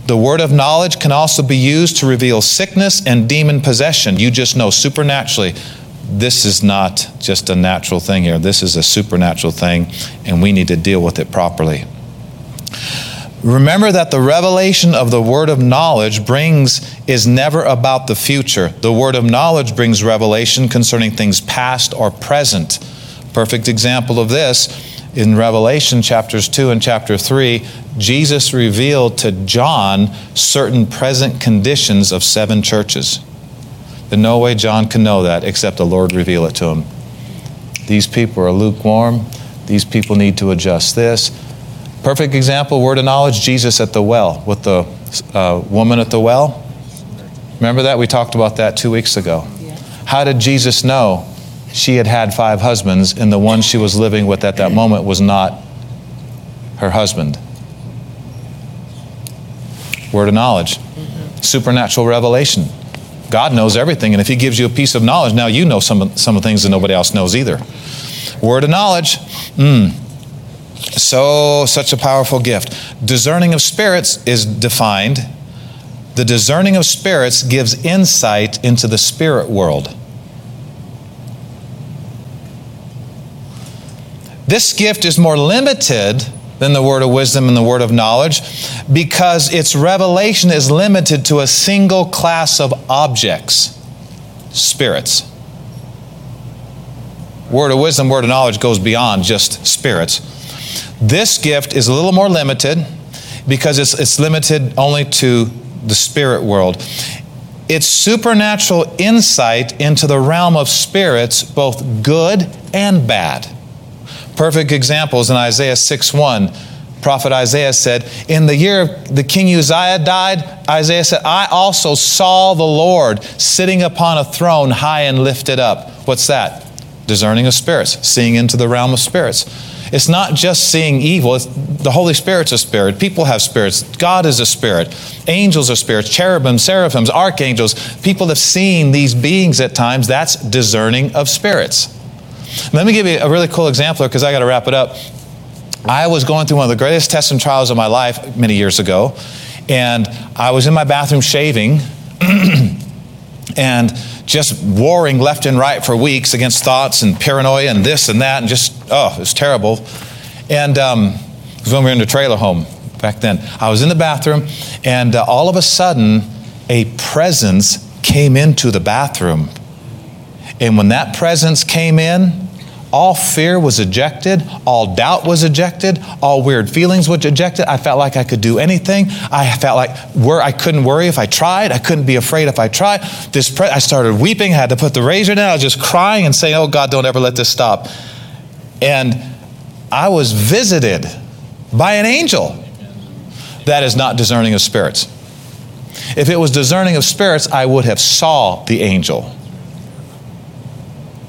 The word of knowledge can also be used to reveal sickness and demon possession. You just know supernaturally this is not just a natural thing here. This is a supernatural thing, and we need to deal with it properly. Remember that the revelation of the word of knowledge brings is never about the future. The word of knowledge brings revelation concerning things past or present. Perfect example of this in Revelation chapters 2 and chapter 3, Jesus revealed to John certain present conditions of seven churches. In no way John can know that except the Lord reveal it to him. These people are lukewarm. These people need to adjust this. Perfect example, word of knowledge, Jesus at the well with the uh, woman at the well. Remember that? We talked about that two weeks ago. How did Jesus know she had had five husbands and the one she was living with at that moment was not her husband? Word of knowledge, supernatural revelation. God knows everything, and if He gives you a piece of knowledge, now you know some, some of the things that nobody else knows either. Word of knowledge, mm, so, such a powerful gift. Discerning of spirits is defined. The discerning of spirits gives insight into the spirit world. This gift is more limited than the word of wisdom and the word of knowledge because its revelation is limited to a single class of objects spirits. Word of wisdom, word of knowledge goes beyond just spirits. This gift is a little more limited because it's, it's limited only to the spirit world. It's supernatural insight into the realm of spirits, both good and bad. Perfect examples in Isaiah 6 1. Prophet Isaiah said, In the year the king Uzziah died, Isaiah said, I also saw the Lord sitting upon a throne high and lifted up. What's that? Discerning of spirits, seeing into the realm of spirits. It's not just seeing evil. The Holy Spirit's a spirit. People have spirits. God is a spirit. Angels are spirits. Cherubim, seraphims, archangels. People have seen these beings at times. That's discerning of spirits. Let me give you a really cool example because I got to wrap it up. I was going through one of the greatest tests and trials of my life many years ago, and I was in my bathroom shaving. and just warring left and right for weeks against thoughts and paranoia and this and that, and just, oh, it was terrible. And um, it was when we were in the trailer home back then. I was in the bathroom, and uh, all of a sudden, a presence came into the bathroom. And when that presence came in, all fear was ejected, all doubt was ejected, all weird feelings was ejected. I felt like I could do anything. I felt like I couldn't worry if I tried. I couldn't be afraid if I tried. This pre- I started weeping. I had to put the razor down. I was just crying and saying, "Oh God, don't ever let this stop." And I was visited by an angel. That is not discerning of spirits. If it was discerning of spirits, I would have saw the angel.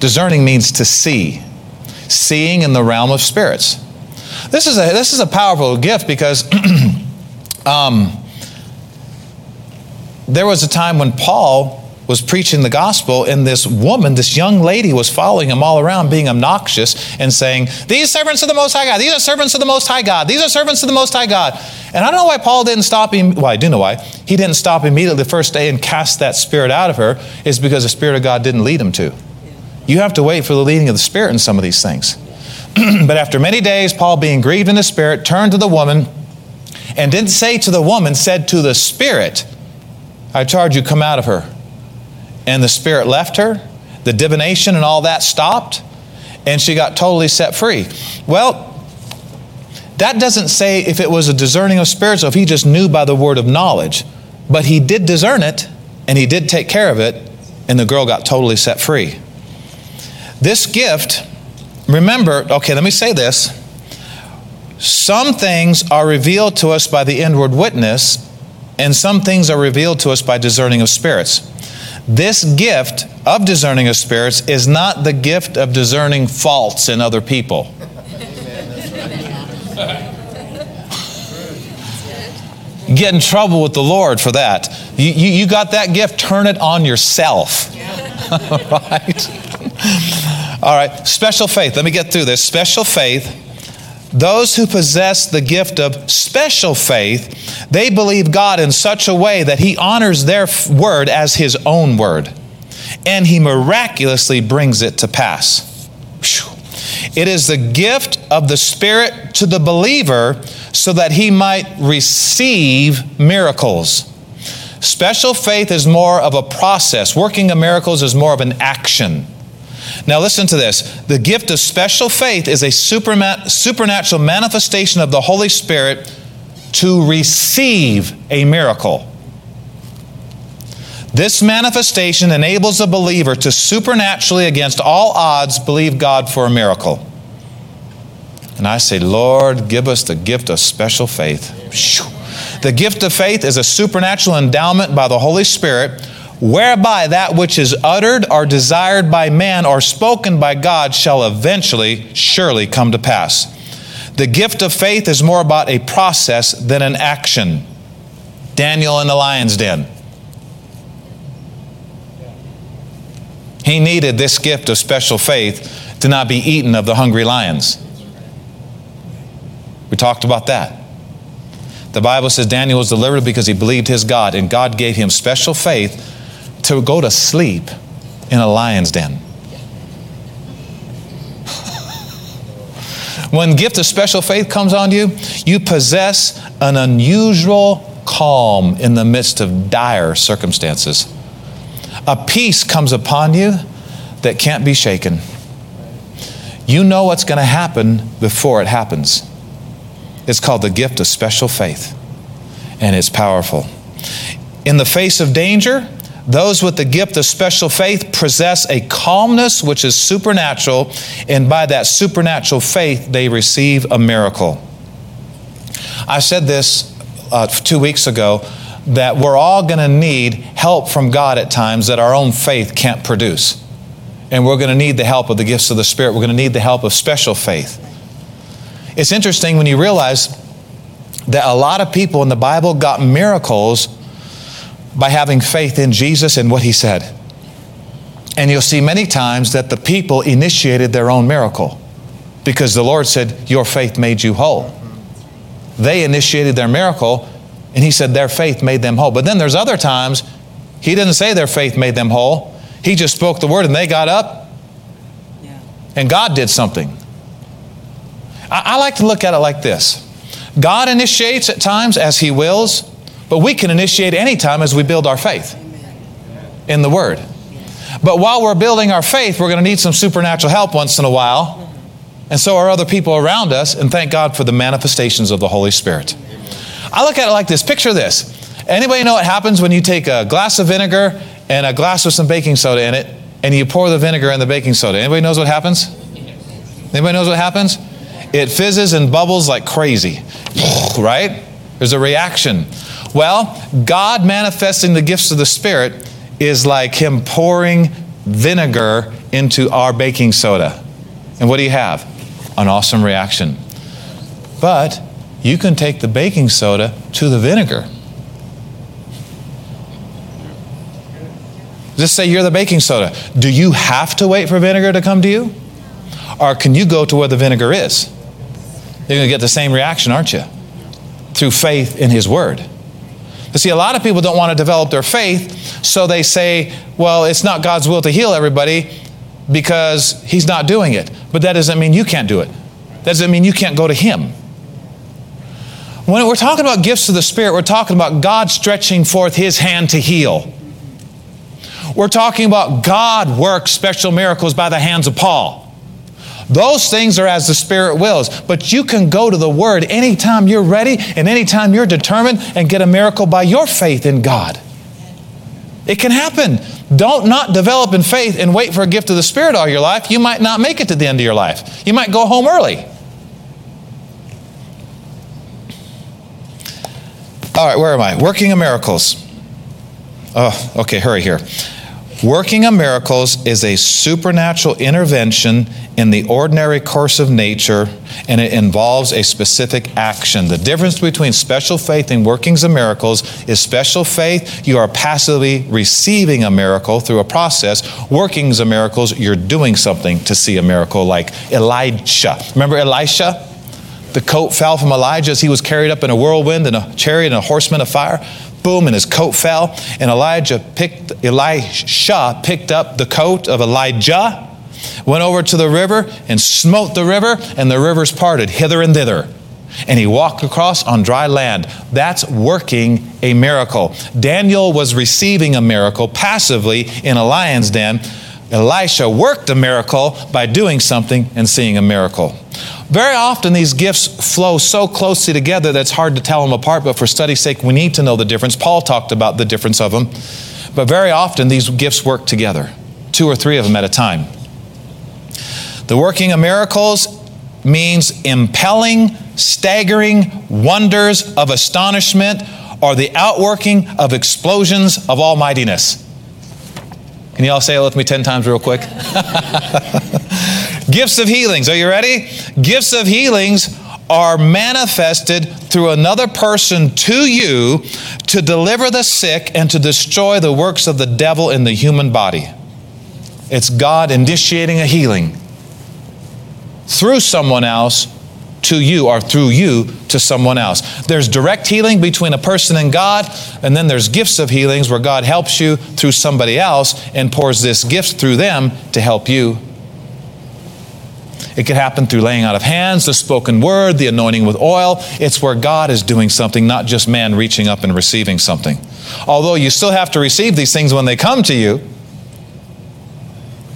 Discerning means to see, seeing in the realm of spirits. This is a, this is a powerful gift because um, there was a time when Paul was preaching the gospel, and this woman, this young lady, was following him all around, being obnoxious and saying, These servants of the Most High God, these are servants of the Most High God, these are servants of the Most High God. And I don't know why Paul didn't stop him. Well, I do know why. He didn't stop immediately the first day and cast that spirit out of her, is because the Spirit of God didn't lead him to. You have to wait for the leading of the Spirit in some of these things. but after many days, Paul, being grieved in the Spirit, turned to the woman and didn't say to the woman, said to the Spirit, I charge you, come out of her. And the Spirit left her. The divination and all that stopped. And she got totally set free. Well, that doesn't say if it was a discerning of spirits or if he just knew by the word of knowledge. But he did discern it and he did take care of it, and the girl got totally set free. This gift, remember, okay, let me say this. Some things are revealed to us by the inward witness, and some things are revealed to us by discerning of spirits. This gift of discerning of spirits is not the gift of discerning faults in other people. Get in trouble with the Lord for that. You, you, you got that gift, turn it on yourself. right? All right, special faith. Let me get through this. Special faith. Those who possess the gift of special faith, they believe God in such a way that He honors their word as His own word, and He miraculously brings it to pass. It is the gift of the Spirit to the believer so that he might receive miracles. Special faith is more of a process, working of miracles is more of an action. Now, listen to this. The gift of special faith is a supernatural manifestation of the Holy Spirit to receive a miracle. This manifestation enables a believer to supernaturally, against all odds, believe God for a miracle. And I say, Lord, give us the gift of special faith. The gift of faith is a supernatural endowment by the Holy Spirit whereby that which is uttered or desired by man or spoken by God shall eventually surely come to pass. The gift of faith is more about a process than an action. Daniel in the lion's den. He needed this gift of special faith to not be eaten of the hungry lions. We talked about that. The Bible says Daniel was delivered because he believed his God, and God gave him special faith to go to sleep in a lion's den. when gift of special faith comes on you, you possess an unusual calm in the midst of dire circumstances. A peace comes upon you that can't be shaken. You know what's going to happen before it happens. It's called the gift of special faith, and it's powerful. In the face of danger, those with the gift of special faith possess a calmness which is supernatural, and by that supernatural faith, they receive a miracle. I said this uh, two weeks ago that we're all going to need help from God at times that our own faith can't produce. And we're going to need the help of the gifts of the Spirit. We're going to need the help of special faith. It's interesting when you realize that a lot of people in the Bible got miracles by having faith in Jesus and what he said. And you'll see many times that the people initiated their own miracle because the Lord said, Your faith made you whole. They initiated their miracle, and He said their faith made them whole. But then there's other times He didn't say their faith made them whole. He just spoke the word, and they got up, and God did something. I, I like to look at it like this God initiates at times as He wills, but we can initiate any time as we build our faith in the Word. But while we're building our faith, we're going to need some supernatural help once in a while. And so are other people around us, and thank God for the manifestations of the Holy Spirit. I look at it like this picture this. Anybody know what happens when you take a glass of vinegar and a glass with some baking soda in it, and you pour the vinegar in the baking soda? Anybody knows what happens? Anybody knows what happens? it fizzes and bubbles like crazy, right? There's a reaction. Well, God manifesting the gifts of the Spirit is like Him pouring vinegar into our baking soda. And what do you have? An awesome reaction. But you can take the baking soda to the vinegar. Just say you're the baking soda. Do you have to wait for vinegar to come to you? Or can you go to where the vinegar is? You're going to get the same reaction, aren't you? Through faith in His Word. You see, a lot of people don't want to develop their faith, so they say, well, it's not God's will to heal everybody because He's not doing it. But that doesn't mean you can't do it. That doesn't mean you can't go to Him. When we're talking about gifts of the Spirit, we're talking about God stretching forth His hand to heal. We're talking about God works special miracles by the hands of Paul. Those things are as the Spirit wills. But you can go to the Word anytime you're ready and anytime you're determined and get a miracle by your faith in God. It can happen. Don't not develop in faith and wait for a gift of the Spirit all your life. You might not make it to the end of your life. You might go home early. All right, where am I? Working of miracles. Oh, okay, hurry here. Working of miracles is a supernatural intervention in the ordinary course of nature, and it involves a specific action. The difference between special faith and workings of miracles is special faith, you are passively receiving a miracle through a process. Workings of miracles, you're doing something to see a miracle, like Elijah. Remember Elisha? The coat fell from Elijah as he was carried up in a whirlwind and a chariot and a horseman of fire boom, and his coat fell. And Elijah picked, Elisha picked up the coat of Elijah, went over to the river and smote the river, and the rivers parted hither and thither. And he walked across on dry land. That's working a miracle. Daniel was receiving a miracle passively in a lion's den. Elisha worked a miracle by doing something and seeing a miracle. Very often, these gifts flow so closely together that it's hard to tell them apart, but for study's sake, we need to know the difference. Paul talked about the difference of them. But very often, these gifts work together, two or three of them at a time. The working of miracles means impelling, staggering wonders of astonishment or the outworking of explosions of almightiness. Can you all say it with me 10 times, real quick? Gifts of healings. Are you ready? Gifts of healings are manifested through another person to you to deliver the sick and to destroy the works of the devil in the human body. It's God initiating a healing through someone else to you or through you to someone else. There's direct healing between a person and God, and then there's gifts of healings where God helps you through somebody else and pours this gift through them to help you it could happen through laying out of hands, the spoken word, the anointing with oil. It's where God is doing something, not just man reaching up and receiving something. Although you still have to receive these things when they come to you,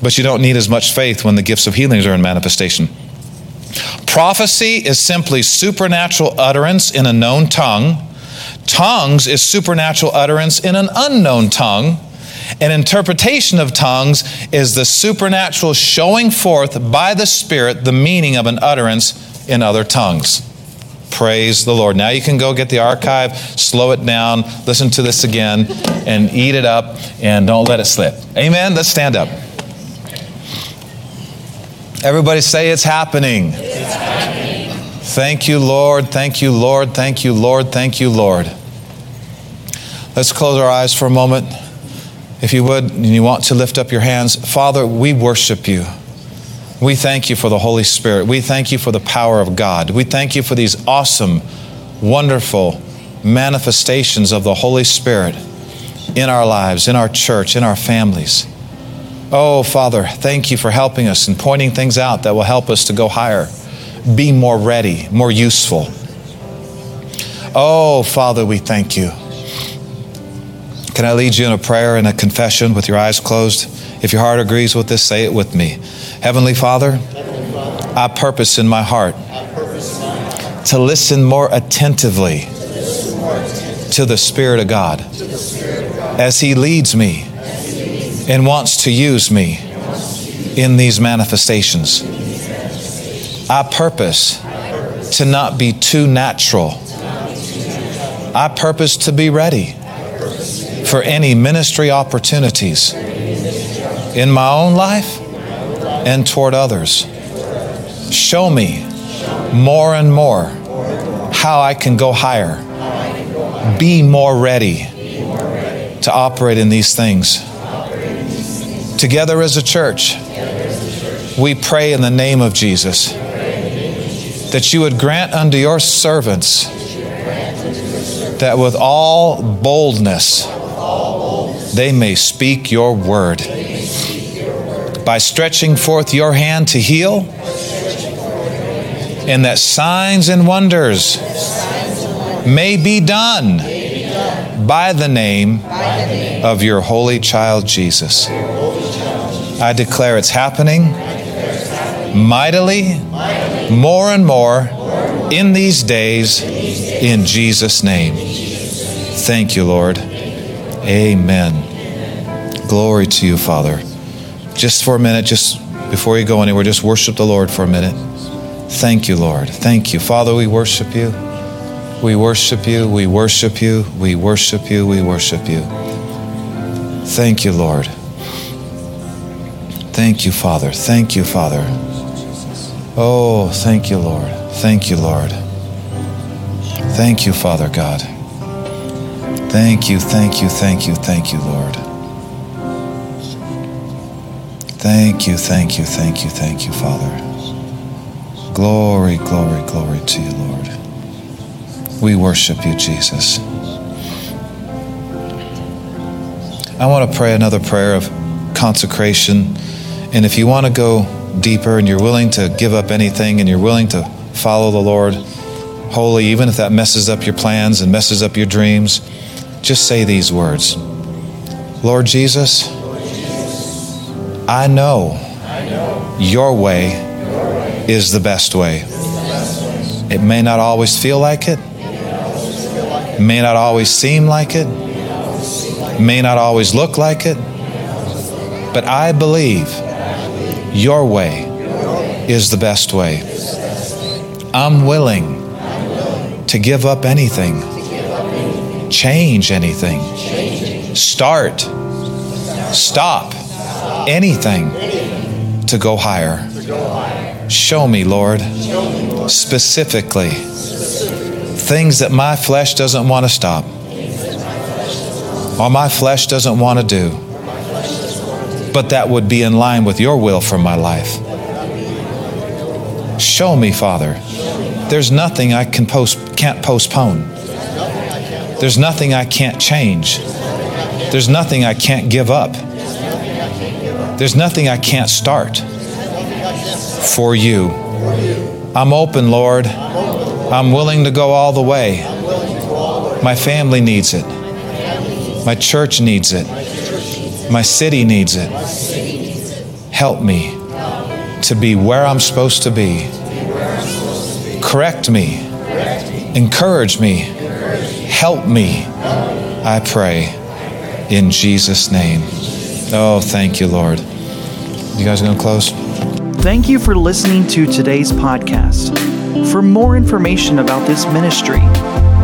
but you don't need as much faith when the gifts of healings are in manifestation. Prophecy is simply supernatural utterance in a known tongue. Tongues is supernatural utterance in an unknown tongue. An interpretation of tongues is the supernatural showing forth by the Spirit the meaning of an utterance in other tongues. Praise the Lord. Now you can go get the archive, slow it down, listen to this again, and eat it up, and don't let it slip. Amen? Let's stand up. Everybody say it's happening. It's happening. Thank you, Lord. Thank you, Lord. Thank you, Lord. Thank you, Lord. Let's close our eyes for a moment. If you would, and you want to lift up your hands, Father, we worship you. We thank you for the Holy Spirit. We thank you for the power of God. We thank you for these awesome, wonderful manifestations of the Holy Spirit in our lives, in our church, in our families. Oh, Father, thank you for helping us and pointing things out that will help us to go higher, be more ready, more useful. Oh, Father, we thank you. Can I lead you in a prayer and a confession with your eyes closed? If your heart agrees with this, say it with me. Heavenly Father, Heavenly Father I purpose in my heart to listen more attentively to the Spirit of God as He leads me and wants to use me in these manifestations. I purpose to not be too natural. I purpose to be ready for any ministry opportunities in my own life and toward others. Show me more and more how I can go higher, be more ready to operate in these things. Together as a church, we pray in the name of Jesus that you would grant unto your servants that with all boldness they may speak your word. By stretching forth your hand to heal, and that signs and wonders may be done by the name of your holy child Jesus. I declare it's happening mightily, more and more in these days, in Jesus' name. Thank you, Lord. Amen. Glory to you, Father. Just for a minute, just before you go anywhere, just worship the Lord for a minute. Thank you, Lord. Thank you. Father, we worship you. We worship you. We worship you. We worship you. We worship you. Thank you, Lord. Thank you, Father. Thank you, Father. Oh, thank you, Lord. Thank you, Lord. Thank you, Father God. Thank you, thank you, thank you, thank you, Lord. Thank you, thank you, thank you, thank you, Father. Glory, glory, glory to you, Lord. We worship you, Jesus. I want to pray another prayer of consecration. And if you want to go deeper and you're willing to give up anything and you're willing to follow the Lord wholly, even if that messes up your plans and messes up your dreams, just say these words Lord Jesus, I know your way is the best way. It may not always feel like it, may not always seem like it, may not always look like it, but I believe your way is the best way. I'm willing to give up anything, change anything, start, stop anything to go higher. Show me, Lord, specifically things that my flesh doesn't want to stop or my flesh doesn't want to do, but that would be in line with your will for my life. Show me, Father. There's nothing I can post, can't postpone. There's nothing I can't change. There's nothing I can't give up. There's nothing I can't start for you. I'm open, Lord. I'm willing to go all the way. My family needs it. My church needs it. My city needs it. Help me to be where I'm supposed to be. Correct me. Encourage me. Help me. I pray in Jesus' name. Oh, thank you, Lord. You guys going to close? Thank you for listening to today's podcast. For more information about this ministry,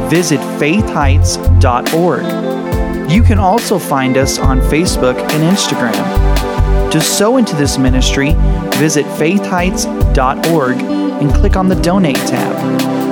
visit faithheights.org. You can also find us on Facebook and Instagram. To sow into this ministry, visit faithheights.org and click on the Donate tab.